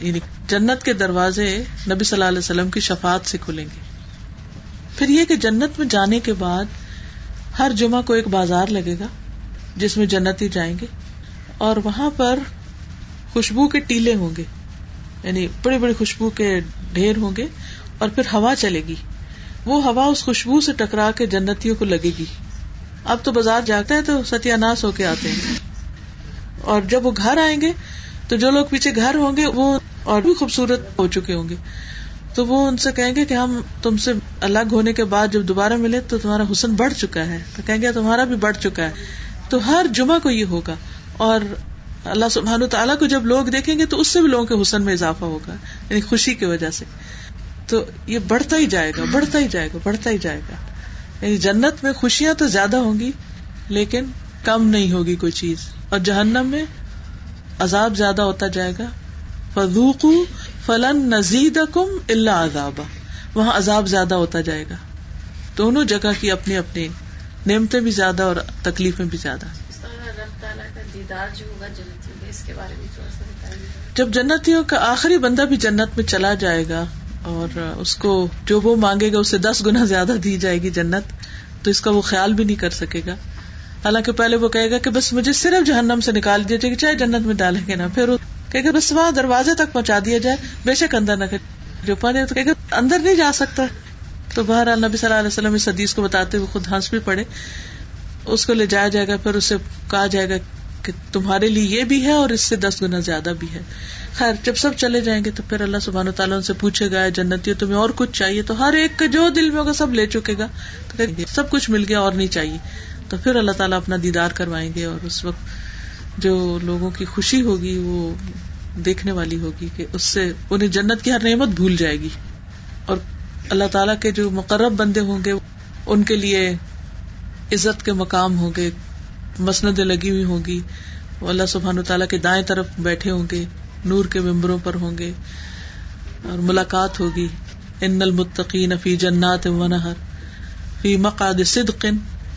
یعنی جنت کے دروازے نبی صلی اللہ علیہ وسلم کی شفات سے کھلیں گے۔ پھر یہ کہ جنت میں جانے کے بعد ہر جمعہ کو ایک بازار لگے گا، جس میں جنتی جائیں گے اور وہاں پر خوشبو کے ٹیلے ہوں گے۔ یعنی بڑے بڑے خوشبو کے ڈھیر ہوں گے اور پھر ہوا چلے گی۔ وہ ہوا اس خوشبو سے ٹکرا کے جنتیوں کو لگے گی۔ اب تو بازار جاتا ہے تو ستیہ ناس ہو کے آتے ہیں۔ اور جب وہ گھر آئیں گے تو جو لوگ پیچھے گھر ہوں گے وہ اور بھی خوبصورت ہو چکے ہوں گے۔ تو وہ ان سے کہیں گے کہ ہم تم سے الگ ہونے کے بعد جب دوبارہ ملے تو تمہارا حسن بڑھ چکا ہے۔ تو کہیں گے تمہارا بھی بڑھ چکا ہے۔ تو ہر جمعہ کو یہ ہوگا۔ اور اللہ سبحان تعالیٰ کو جب لوگ دیکھیں گے تو اس سے بھی لوگوں کے حسن میں اضافہ ہوگا یعنی خوشی کی وجہ سے۔ تو یہ بڑھتا ہی جائے گا، بڑھتا ہی جائے گا، بڑھتا ہی جائے گا۔ یعنی جنت میں خوشیاں تو زیادہ ہوں گی، لیکن کم نہیں ہوگی کوئی چیز۔ اور جہنم میں عذاب زیادہ ہوتا جائے گا۔ فضوق فلن نزید کم اللہ عذاب وہاں عذاب زیادہ ہوتا جائے گا۔ دونوں جگہ کی اپنی اپنی نعمتیں بھی زیادہ اور تکلیفیں بھی زیادہ۔ جب جنتیوں کا آخری بندہ بھی جنت میں چلا جائے گا اور اس کو جو وہ مانگے گا اسے دس گنا زیادہ دی جائے گی جنت تو اس کا وہ خیال بھی نہیں کر سکے گا۔ حالانکہ پہلے وہ کہے گا کہ بس مجھے صرف جہنم سے نکال دیا جائے چاہے جنت میں ڈالیں گے نا پھر وہ کہ بس وہاں دروازے تک پہنچا دیا جائے، بے شک اندر نہ جو پانے تو کہ اندر نہیں جا سکتا۔ تو بہر نبی صلی اللہ علیہ وسلم اس حدیث کو بتاتے ہوئے خود ہنس بھی پڑے۔ اس کو لے جایا جائے گا، پھر اسے کہا جائے گا کہ تمہارے لیے یہ بھی ہے اور اس سے دس گنا زیادہ بھی ہے۔ خیر، جب سب چلے جائیں گے تو پھر اللہ سبحان و تعالیٰ سے پوچھے گا جنتی، تمہیں اور کچھ چاہیے؟ تو ہر ایک کا جو دل میں ہوگا سب لے چکے گا۔ تو سب کچھ مل گیا اور نہیں چاہیے۔ تو پھر اللہ تعالیٰ اپنا دیدار کروائیں گے اور اس وقت جو لوگوں کی خوشی ہوگی وہ دیکھنے والی ہوگی کہ اس سے انہیں جنت کی ہر نعمت بھول جائے گی اور اللہ تعالیٰ کے جو مقرب بندے ہوں گے ان کے لیے عزت کے مقام ہوں گے، مسندیں لگی ہوئی ہوں گی، وہ اللہ سبحان و تعالیٰ کے دائیں طرف بیٹھے ہوں گے، نور کے ممبروں پر ہوں گے اور ملاقات ہوگی، ان المتقین فی جنات ونہر فی مقاد صدق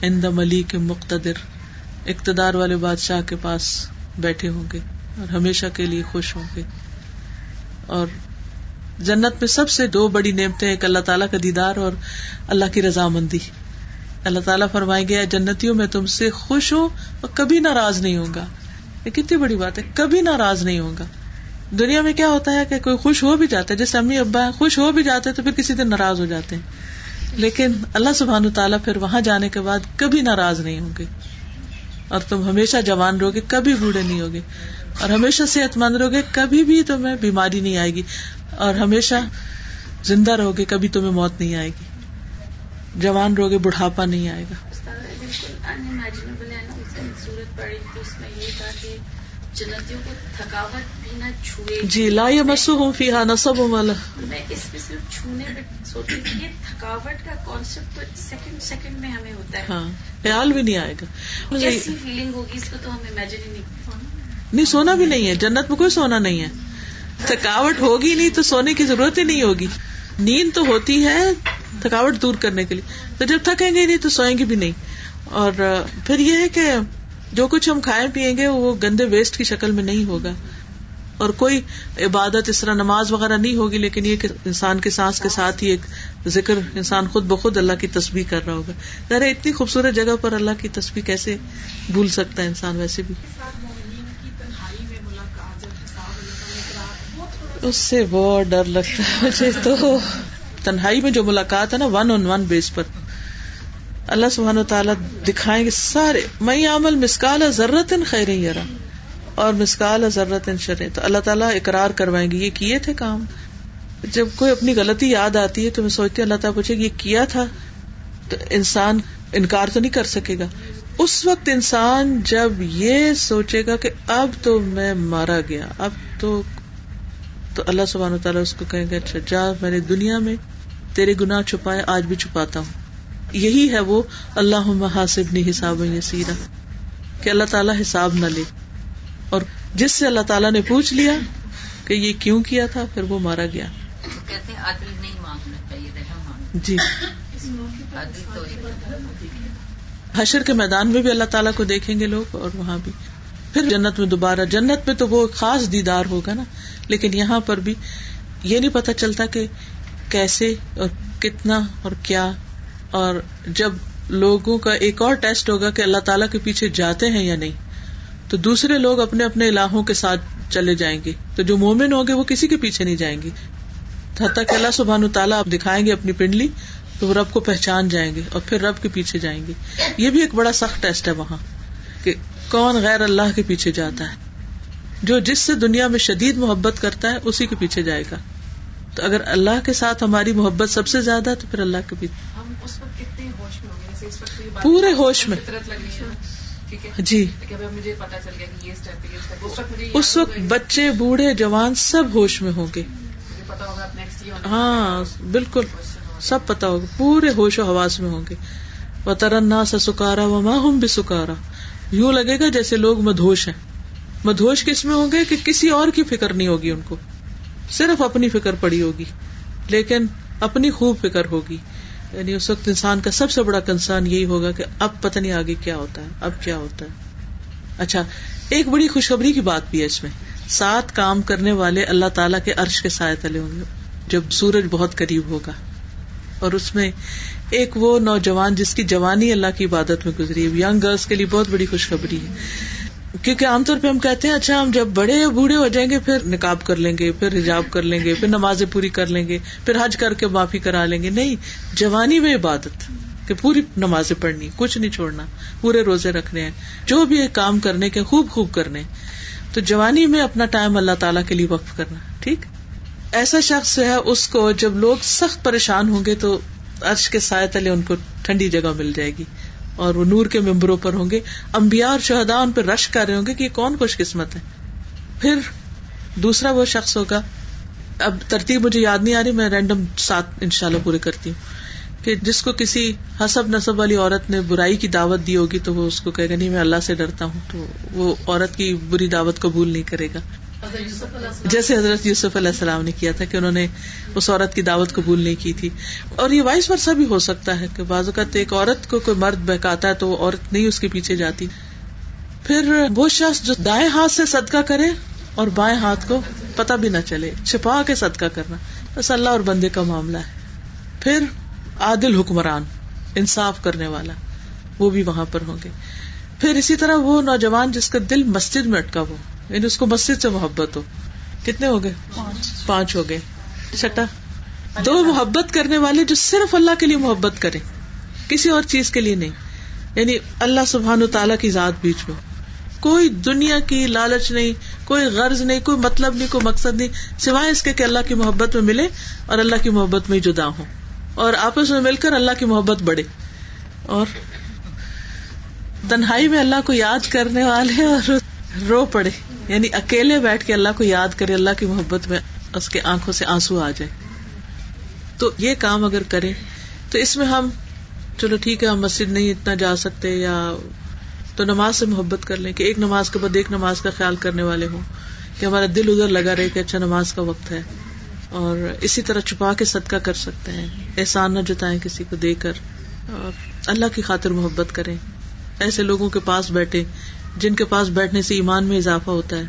ان دا ملیک مقتدر، اقتدار والے بادشاہ کے پاس بیٹھے ہوں گے اور ہمیشہ کے لیے خوش ہوں گے۔ اور جنت میں سب سے دو بڑی نعمتیں ایک اللہ تعالیٰ کا دیدار اور اللہ کی رضامندی۔ اللہ تعالیٰ فرمائے گیا جنتیوں، میں تم سے خوش ہوں اور کبھی ناراض نہیں ہوگا یہ کتنی بڑی بات ہے، کبھی ناراض نہیں ہوگا دنیا میں کیا ہوتا ہے کہ کوئی خوش ہو بھی جاتا ہے، جیسے امی ابا خوش ہو بھی جاتے تو پھر کسی دن ناراض ہو جاتے ہیں۔ لیکن اللہ سبحان تعالیٰ پھر وہاں جانے کے بعد کبھی ناراض نہیں ہوں گے۔ اور تم ہمیشہ جوان رہو گے، کبھی بوڑھے نہیں ہوگے۔ اور ہمیشہ صحت مند رہو گے، کبھی بھی تمہیں بیماری نہیں آئے گی۔ اور ہمیشہ زندہ رہو گے، کبھی تمہیں موت نہیں آئے گی۔ جوان رہو گے، بڑھاپا نہیں آئے گا۔ جی لا یہ مسو ہوں فی ہاں نصب والا میں اس میں صرف چھونے کہ تھکاوٹ کا کانسیپٹ سیکنڈ سیکنڈ میں ہمیں ہوتا ہے۔ ہاں خیال بھی نہیں آئے گا۔ کیسی فیلنگ ہوگی اس کو تو ہم امیجن ہی نہیں نہیں سونا بھی نہیں ہے۔ جنت میں کوئی سونا نہیں ہے۔ تھکاوٹ ہوگی نہیں تو سونے کی ضرورت ہی نہیں ہوگی۔ نیند تو ہوتی ہے تھکاوٹ دور کرنے کے لیے۔ تو جب تھکیں گے نہیں تو سوئیں گے بھی نہیں۔ اور پھر یہ ہے کہ جو کچھ ہم کھائیں پیئیں گے وہ گندے ویسٹ کی شکل میں نہیں ہوگا۔ اور کوئی عبادت اس طرح نماز وغیرہ نہیں ہوگی، لیکن یہ کہ انسان کے سانس کے ساتھ ہی ایک ذکر انسان خود بخود اللہ کی تصویر کر رہا ہوگا۔ ذرا اتنی خوبصورت جگہ پر اللہ کی تصویر کیسے بھول سکتا ہے انسان ویسے بھی؟ اس سے بہت ڈر لگتا ہے، مجھے تو تنہائی میں جو ملاقات ہے نا ون آن ون بیس پر۔ اللہ سبحانہ و تعالیٰ دکھائیں گے سارے میں عمل مسکال ضرورت خیر یار اور مسکال ضرورت شرح تو اللہ تعالیٰ اقرار کروائیں گے، یہ کیے تھے کام؟ جب کوئی اپنی غلطی یاد آتی ہے تو میں سوچتی ہوں، اللہ تعالیٰ پوچھے یہ کیا تھا؟ تو انسان انکار تو نہیں کر سکے گا۔ اس وقت انسان جب یہ سوچے گا کہ اب تو میں مارا گیا، اب تو تو اللہ سبحان تعالیٰ اس کو کہیں گے اچھا جا میں نے دنیا میں تیرے گناہ چھپائے، آج بھی چھپاتا ہوں۔ یہی ہے وہ اللہ حاصب نہیں حساب سیرا کہ اللہ تعالیٰ حساب نہ لے۔ اور جس سے اللہ تعالیٰ نے پوچھ لیا کہ یہ کیوں کیا تھا پھر وہ مارا گیا۔ کہتے ہیں عدل نہیں مانگنا چاہیے جی۔ عدل تو حشر کے میدان میں بھی اللہ تعالیٰ کو دیکھیں گے لوگ اور وہاں بھی۔ پھر جنت میں دوبارہ جنت میں تو وہ خاص دیدار ہوگا نا لیکن یہاں پر بھی یہ نہیں پتا چلتا کہ کیسے اور کتنا اور کیا اور جب لوگوں کا ایک اور ٹیسٹ ہوگا کہ اللہ تعالیٰ کے پیچھے جاتے ہیں یا نہیں، تو دوسرے لوگ اپنے اپنے الہوں کے ساتھ چلے جائیں گے۔ تو جو مومن ہوگے وہ کسی کے پیچھے نہیں جائیں گے۔ حتیٰ کہ اللہ سبحان تعالیٰ آپ دکھائیں گے اپنی پنڈلی، تو وہ رب کو پہچان جائیں گے اور پھر رب کے پیچھے جائیں گے۔ یہ بھی ایک بڑا سخت ٹیسٹ ہے وہاں کہ کون غیر اللہ کے پیچھے جاتا ہے۔ جو جس سے دنیا میں شدید محبت کرتا ہے، اسی کے پیچھے جائے گا۔ تو اگر اللہ کے ساتھ ہماری محبت سب سے زیادہ، تو پھر اللہ کے پیچھے۔ پورے ہوش میں۔ جی۔ اس وقت بچے بوڑھے جوان سب ہوش میں ہوں گے۔ ہاں بالکل۔ سب پتا ہوگا۔ پورے ہوش و حواس میں ہوں گے۔ وہ ترنا سا سکارا و ماں ہوں بھی سکارا یوں لگے گا جیسے لوگ مدھوش ہیں۔ مدھوش کس میں ہوں گے کہ کسی اور کی فکر نہیں ہوگی ان کو۔ صرف اپنی فکر پڑی ہوگی لیکن اپنی خوب فکر ہوگی۔ یعنی اس وقت انسان کا سب سے بڑا کنسرن یہی ہوگا کہ اب پتہ نہیں آگے کیا ہوتا ہے، اب کیا ہوتا ہے۔ اچھا ایک بڑی خوشخبری کی بات بھی ہے اس میں۔ سات کام کرنے والے اللہ تعالیٰ کے عرش کے سائے تلے ہوں گے، جب سورج بہت قریب ہوگا۔ اور اس میں ایک وہ نوجوان جس کی جوانی اللہ کی عبادت میں گزری ہے یگ گرلس کے لیے بہت بڑی خوشخبری ہے۔ کیونکہ عام طور پہ ہم کہتے ہیں اچھا ہم جب بڑے یا بوڑھے ہو جائیں گے، پھر نکاب کر لیں گے، پھر حجاب کر لیں گے، پھر نمازیں پوری کر لیں گے، پھر حج کر کے معافی کرا لیں گے۔ نہیں، جوانی میں عبادت کہ پوری نمازیں پڑھنی، کچھ نہیں چھوڑنا، پورے روزے رکھنے ہیں، جو بھی ایک کام کرنے کے خوب خوب کرنے تو جوانی میں اپنا ٹائم اللہ تعالیٰ کے لیے وقف کرنا، ٹھیک؟ ایسا شخص ہے، اس کو جب لوگ سخت پریشان ہوں گے تو عرش کے سائے تلے ان کو ٹھنڈی جگہ مل جائے گی۔ اور وہ نور کے ممبروں پر ہوں گے۔ امبیا اور شہدا ان پہ رش کر رہے ہوں گے کہ یہ کون خوش قسمت ہے۔ پھر دوسرا وہ شخص ہوگا۔ اب ترتیب مجھے یاد نہیں آ رہی، میں رینڈم سات ان شاء اللہ پورے کرتی ہوں۔ کہ جس کو کسی حسب نصب والی عورت نے برائی کی دعوت دی ہوگی تو وہ اس کو کہے گا، نہیں، میں اللہ سے ڈرتا ہوں۔ تو وہ عورت کی بری دعوت قبول نہیں کرے گا۔ جیسے حضرت یوسف علیہ السلام نے کیا تھا کہ انہوں نے اس عورت کی دعوت قبول نہیں کی تھی۔ اور یہ وائس ورثہ بھی ہو سکتا ہے کہ بعض اوقات ایک عورت کو کوئی مرد بہکاتا ہے تو وہ عورت نہیں اس کے پیچھے جاتی۔ پھر وہ شخص جو دائیں ہاتھ سے صدقہ کرے اور بائیں ہاتھ کو پتا بھی نہ چلے، چھپا کے صدقہ کرنا۔ بس اللہ اور بندے کا معاملہ ہے۔ پھر عادل حکمران، انصاف کرنے والا، وہ بھی وہاں پر ہوں گے۔ پھر اسی طرح وہ نوجوان جس کا دل مسجد میں اٹکا ہو یعنی اس کو مسجد سے محبت ہو۔ کتنے ہو گئے؟ پانچ ہو گئے۔ چھٹا۔ دو محبت کرنے والے جو صرف اللہ کے لیے محبت کرے کسی اور چیز کے لیے نہیں۔ یعنی اللہ سبحان و تعالیٰ کی ذات بیچ میں۔ کوئی دنیا کی لالچ نہیں، کوئی غرض نہیں، کوئی مطلب نہیں، کوئی مقصد نہیں، سوائے اس کے کہ اللہ کی محبت میں ملے اور اللہ کی محبت میں جدا ہوں۔ اور آپس میں مل کر اللہ کی محبت بڑھے۔ اور تنہائی میں اللہ کو یاد کرنے والے اور رو پڑے۔ یعنی اکیلے بیٹھ کے اللہ کو یاد کرے، اللہ کی محبت میں اس کے آنکھوں سے آنسو آ جائے۔ تو یہ کام اگر کرے، تو اس میں ہم، چلو ٹھیک ہے، ہم مسجد نہیں اتنا جا سکتے یا تو نماز سے محبت کر لیں کہ ایک نماز کے بعد ایک نماز کا خیال کرنے والے ہوں کہ ہمارا دل ادھر لگا رہے کہ اچھا نماز کا وقت ہے۔ اور اسی طرح چھپا کے صدقہ کر سکتے ہیں۔ احسان نہ جتائیں کسی کو دے کر۔ اور اللہ کی خاطر محبت کریں۔ ایسے لوگوں کے پاس بیٹھے جن کے پاس بیٹھنے سے ایمان میں اضافہ ہوتا ہے۔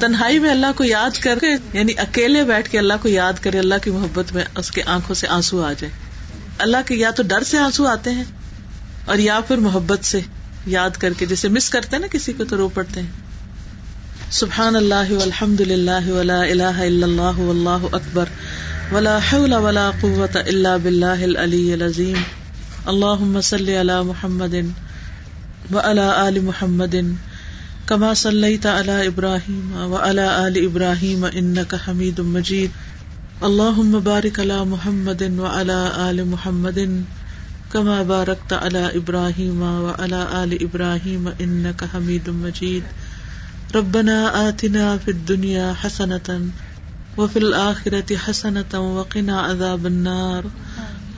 تنہائی میں اللہ کو یاد کر کے یعنی اکیلے بیٹھ کے اللہ کو یاد کرے، اللہ کی محبت میں اس کے آنکھوں سے آنسو آ جائے۔ اللہ کے یا تو ڈر سے آنسو آتے ہیں، اور یا پھر محبت سے یاد کر کے جیسے مس کرتے ہیں نا کسی کو تو رو پڑتے ہیں۔ سبحان اللہ الحمد للہ ولا الہ الا اللہ واللہ اکبر۔ ولا حول ولا قوت الا باللہ العلی العظیم۔ اللہم صلی علی محمد۔ و آل محمد کما صلی تعلی ابراہیم و آل ابراہیم ان کا حمید مجید اللهم بارك على محمد وعلى آل محمد كما باركت على إبراهيم وعلى آل إبراهيم إنك حميد مجيد. ربنا آتنا في الدنيا حسنة وفي الآخرة حسنة وقنا عذاب النار.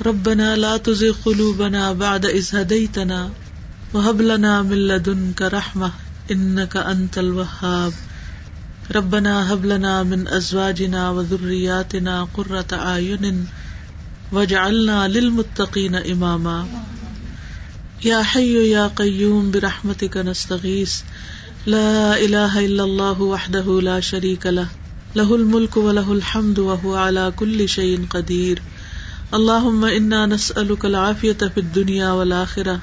ربنا لا تزغ قلوبنا بعد إذ هديتنا وهب لنا من لدنك رحمة إنك أنت الوهاب. ربنا هب لنا من ازواجنا وذرياتنا قرة اعين واجعلنا للمتقين اماما يا حي يا قيوم برحمتك نستغيث. لا اله الا الله وحده لا شريك له. له الملك وله الحمد وهو على كل شيء قدير. اللهم انا نسألك العافية في الدنيا والآخرة.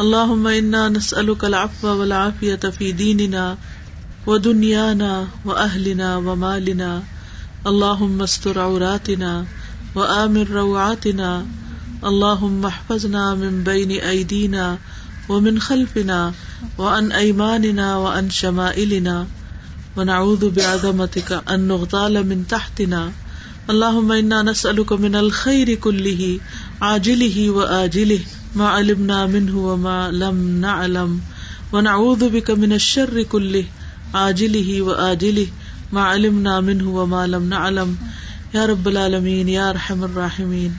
اللهم انا نسألك العفو والعافية في ديننا و دنیانا و اہلنا و عوراتنا و عامر روعاتنا. اللہ محفظنا من بین ایدینا و من خلفنا و ان ایماننا و ان شمائلنا. و نعوذ بعظمتك ان نغتال من تحتنا. اللهم انا نسألك من الخير كله عاجله وآجله ما علمنا منه وما لم نعلم. ونعوذ بك من الشر كله آجل ہی و آجل ما علم نامن ہوا معلوم نہ علم یا رب العالمین یا رحم الرحمین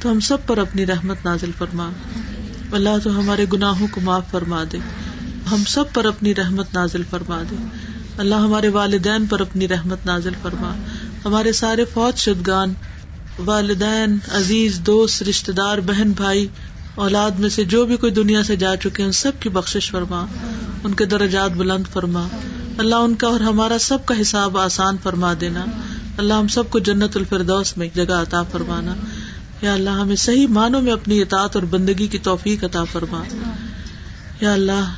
تو ہم سب پر اپنی رحمت نازل فرما۔ اللہ تو ہمارے گناہوں کو معاف فرما دے۔ ہم سب پر اپنی رحمت نازل فرما دے۔ اللہ ہمارے والدین پر اپنی رحمت نازل فرما۔ ہمارے سارے فوج، شدگان، والدین، عزیز، دوست رشتے دار، بہن، بھائی اولاد میں سے جو بھی کوئی دنیا سے جا چکے ہیں، ان سب کی بخش فرما، ان کے درجات بلند فرما۔ اللہ ان کا اور ہمارا سب کا حساب آسان فرما دینا۔ اللہ ہم سب کو جنت الفردوس میں جگہ عطا فرمانا۔ یا اللہ، ہمیں صحیح معنوں میں اپنی اطاعت اور بندگی کی توفیق عطا فرما۔ یا اللہ،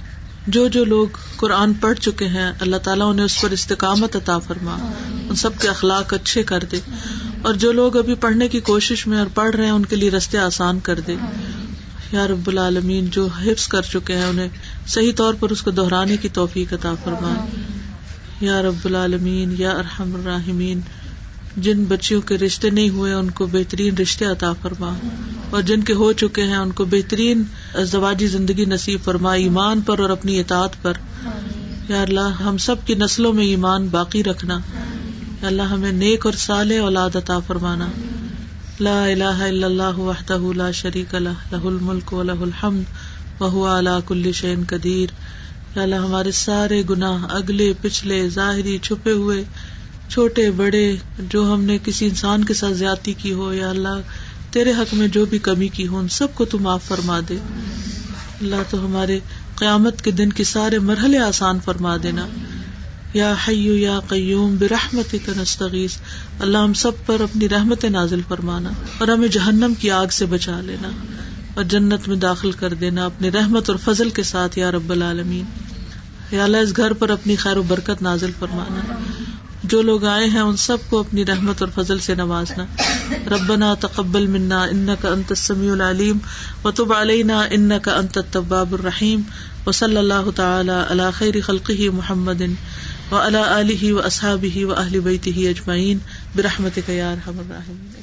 جو جو لوگ قرآن پڑھ چکے ہیں، اللہ تعالیٰ انہیں اس پر استقامت عطا فرما۔ ان سب کے اخلاق اچھے کر دے۔ اور جو لوگ ابھی پڑھنے کی کوشش میں اور پڑھ رہے ہیں، ان کے لیے رستے آسان کر دے۔ یا رب العالمین، جو حفظ کر چکے ہیں، انہیں صحیح طور پر اس کو دہرانے کی توفیق عطا فرما یا رب العالمین، یا ارحم الراحمین، جن بچیوں کے رشتے نہیں ہوئے، ان کو بہترین رشتے عطا فرما۔ اور جن کے ہو چکے ہیں، ان کو بہترین زواجی زندگی نصیب فرما، ایمان پر اور اپنی اطاعت پر۔ یا اللہ، ہم سب کی نسلوں میں ایمان باقی رکھنا۔ یا اللہ، ہمیں نیک اور صالح اولاد عطا فرمانا۔ لا الہ الا اللہ وحدہ لا شریک لہ لہ الملک و لہ الحمد، وهو على كل شيء قدیر یا اللہ، ہمارے سارے گناہ، اگلے، پچھلے، ظاہری، چھپے ہوئے، چھوٹے، بڑے، جو ہم نے کسی انسان کے ساتھ زیادتی کی ہو، یا اللہ، تیرے حق میں جو بھی کمی کی ہو، ان سب کو تم معاف فرما دے۔ اللہ تو ہمارے قیامت کے دن کے سارے مرحلے آسان فرما دینا۔ یا حیو یا قیوم برحمت کا نستغیث، اللہ ہم سب پر اپنی رحمت نازل فرمانا اور ہمیں جہنم کی آگ سے بچا لینا اور جنت میں داخل کر دینا اپنی رحمت اور فضل کے ساتھ یا رب العالمین۔ یا اللہ، اس گھر پر اپنی خیر و برکت نازل فرمانا۔ جو لوگ آئے ہیں، ان سب کو اپنی رحمت اور فضل سے نوازنا۔ ربنا تقبل منا ان کا انت سمیع العلیم و تب علینا ان کا انت الرحیم۔ و صلی اللہ تعالی علی خیر خلقی محمد۔ و علی علیہ و اصحاب و اہل بیتہ اجمعین برحمتک یا ارحم الراحمین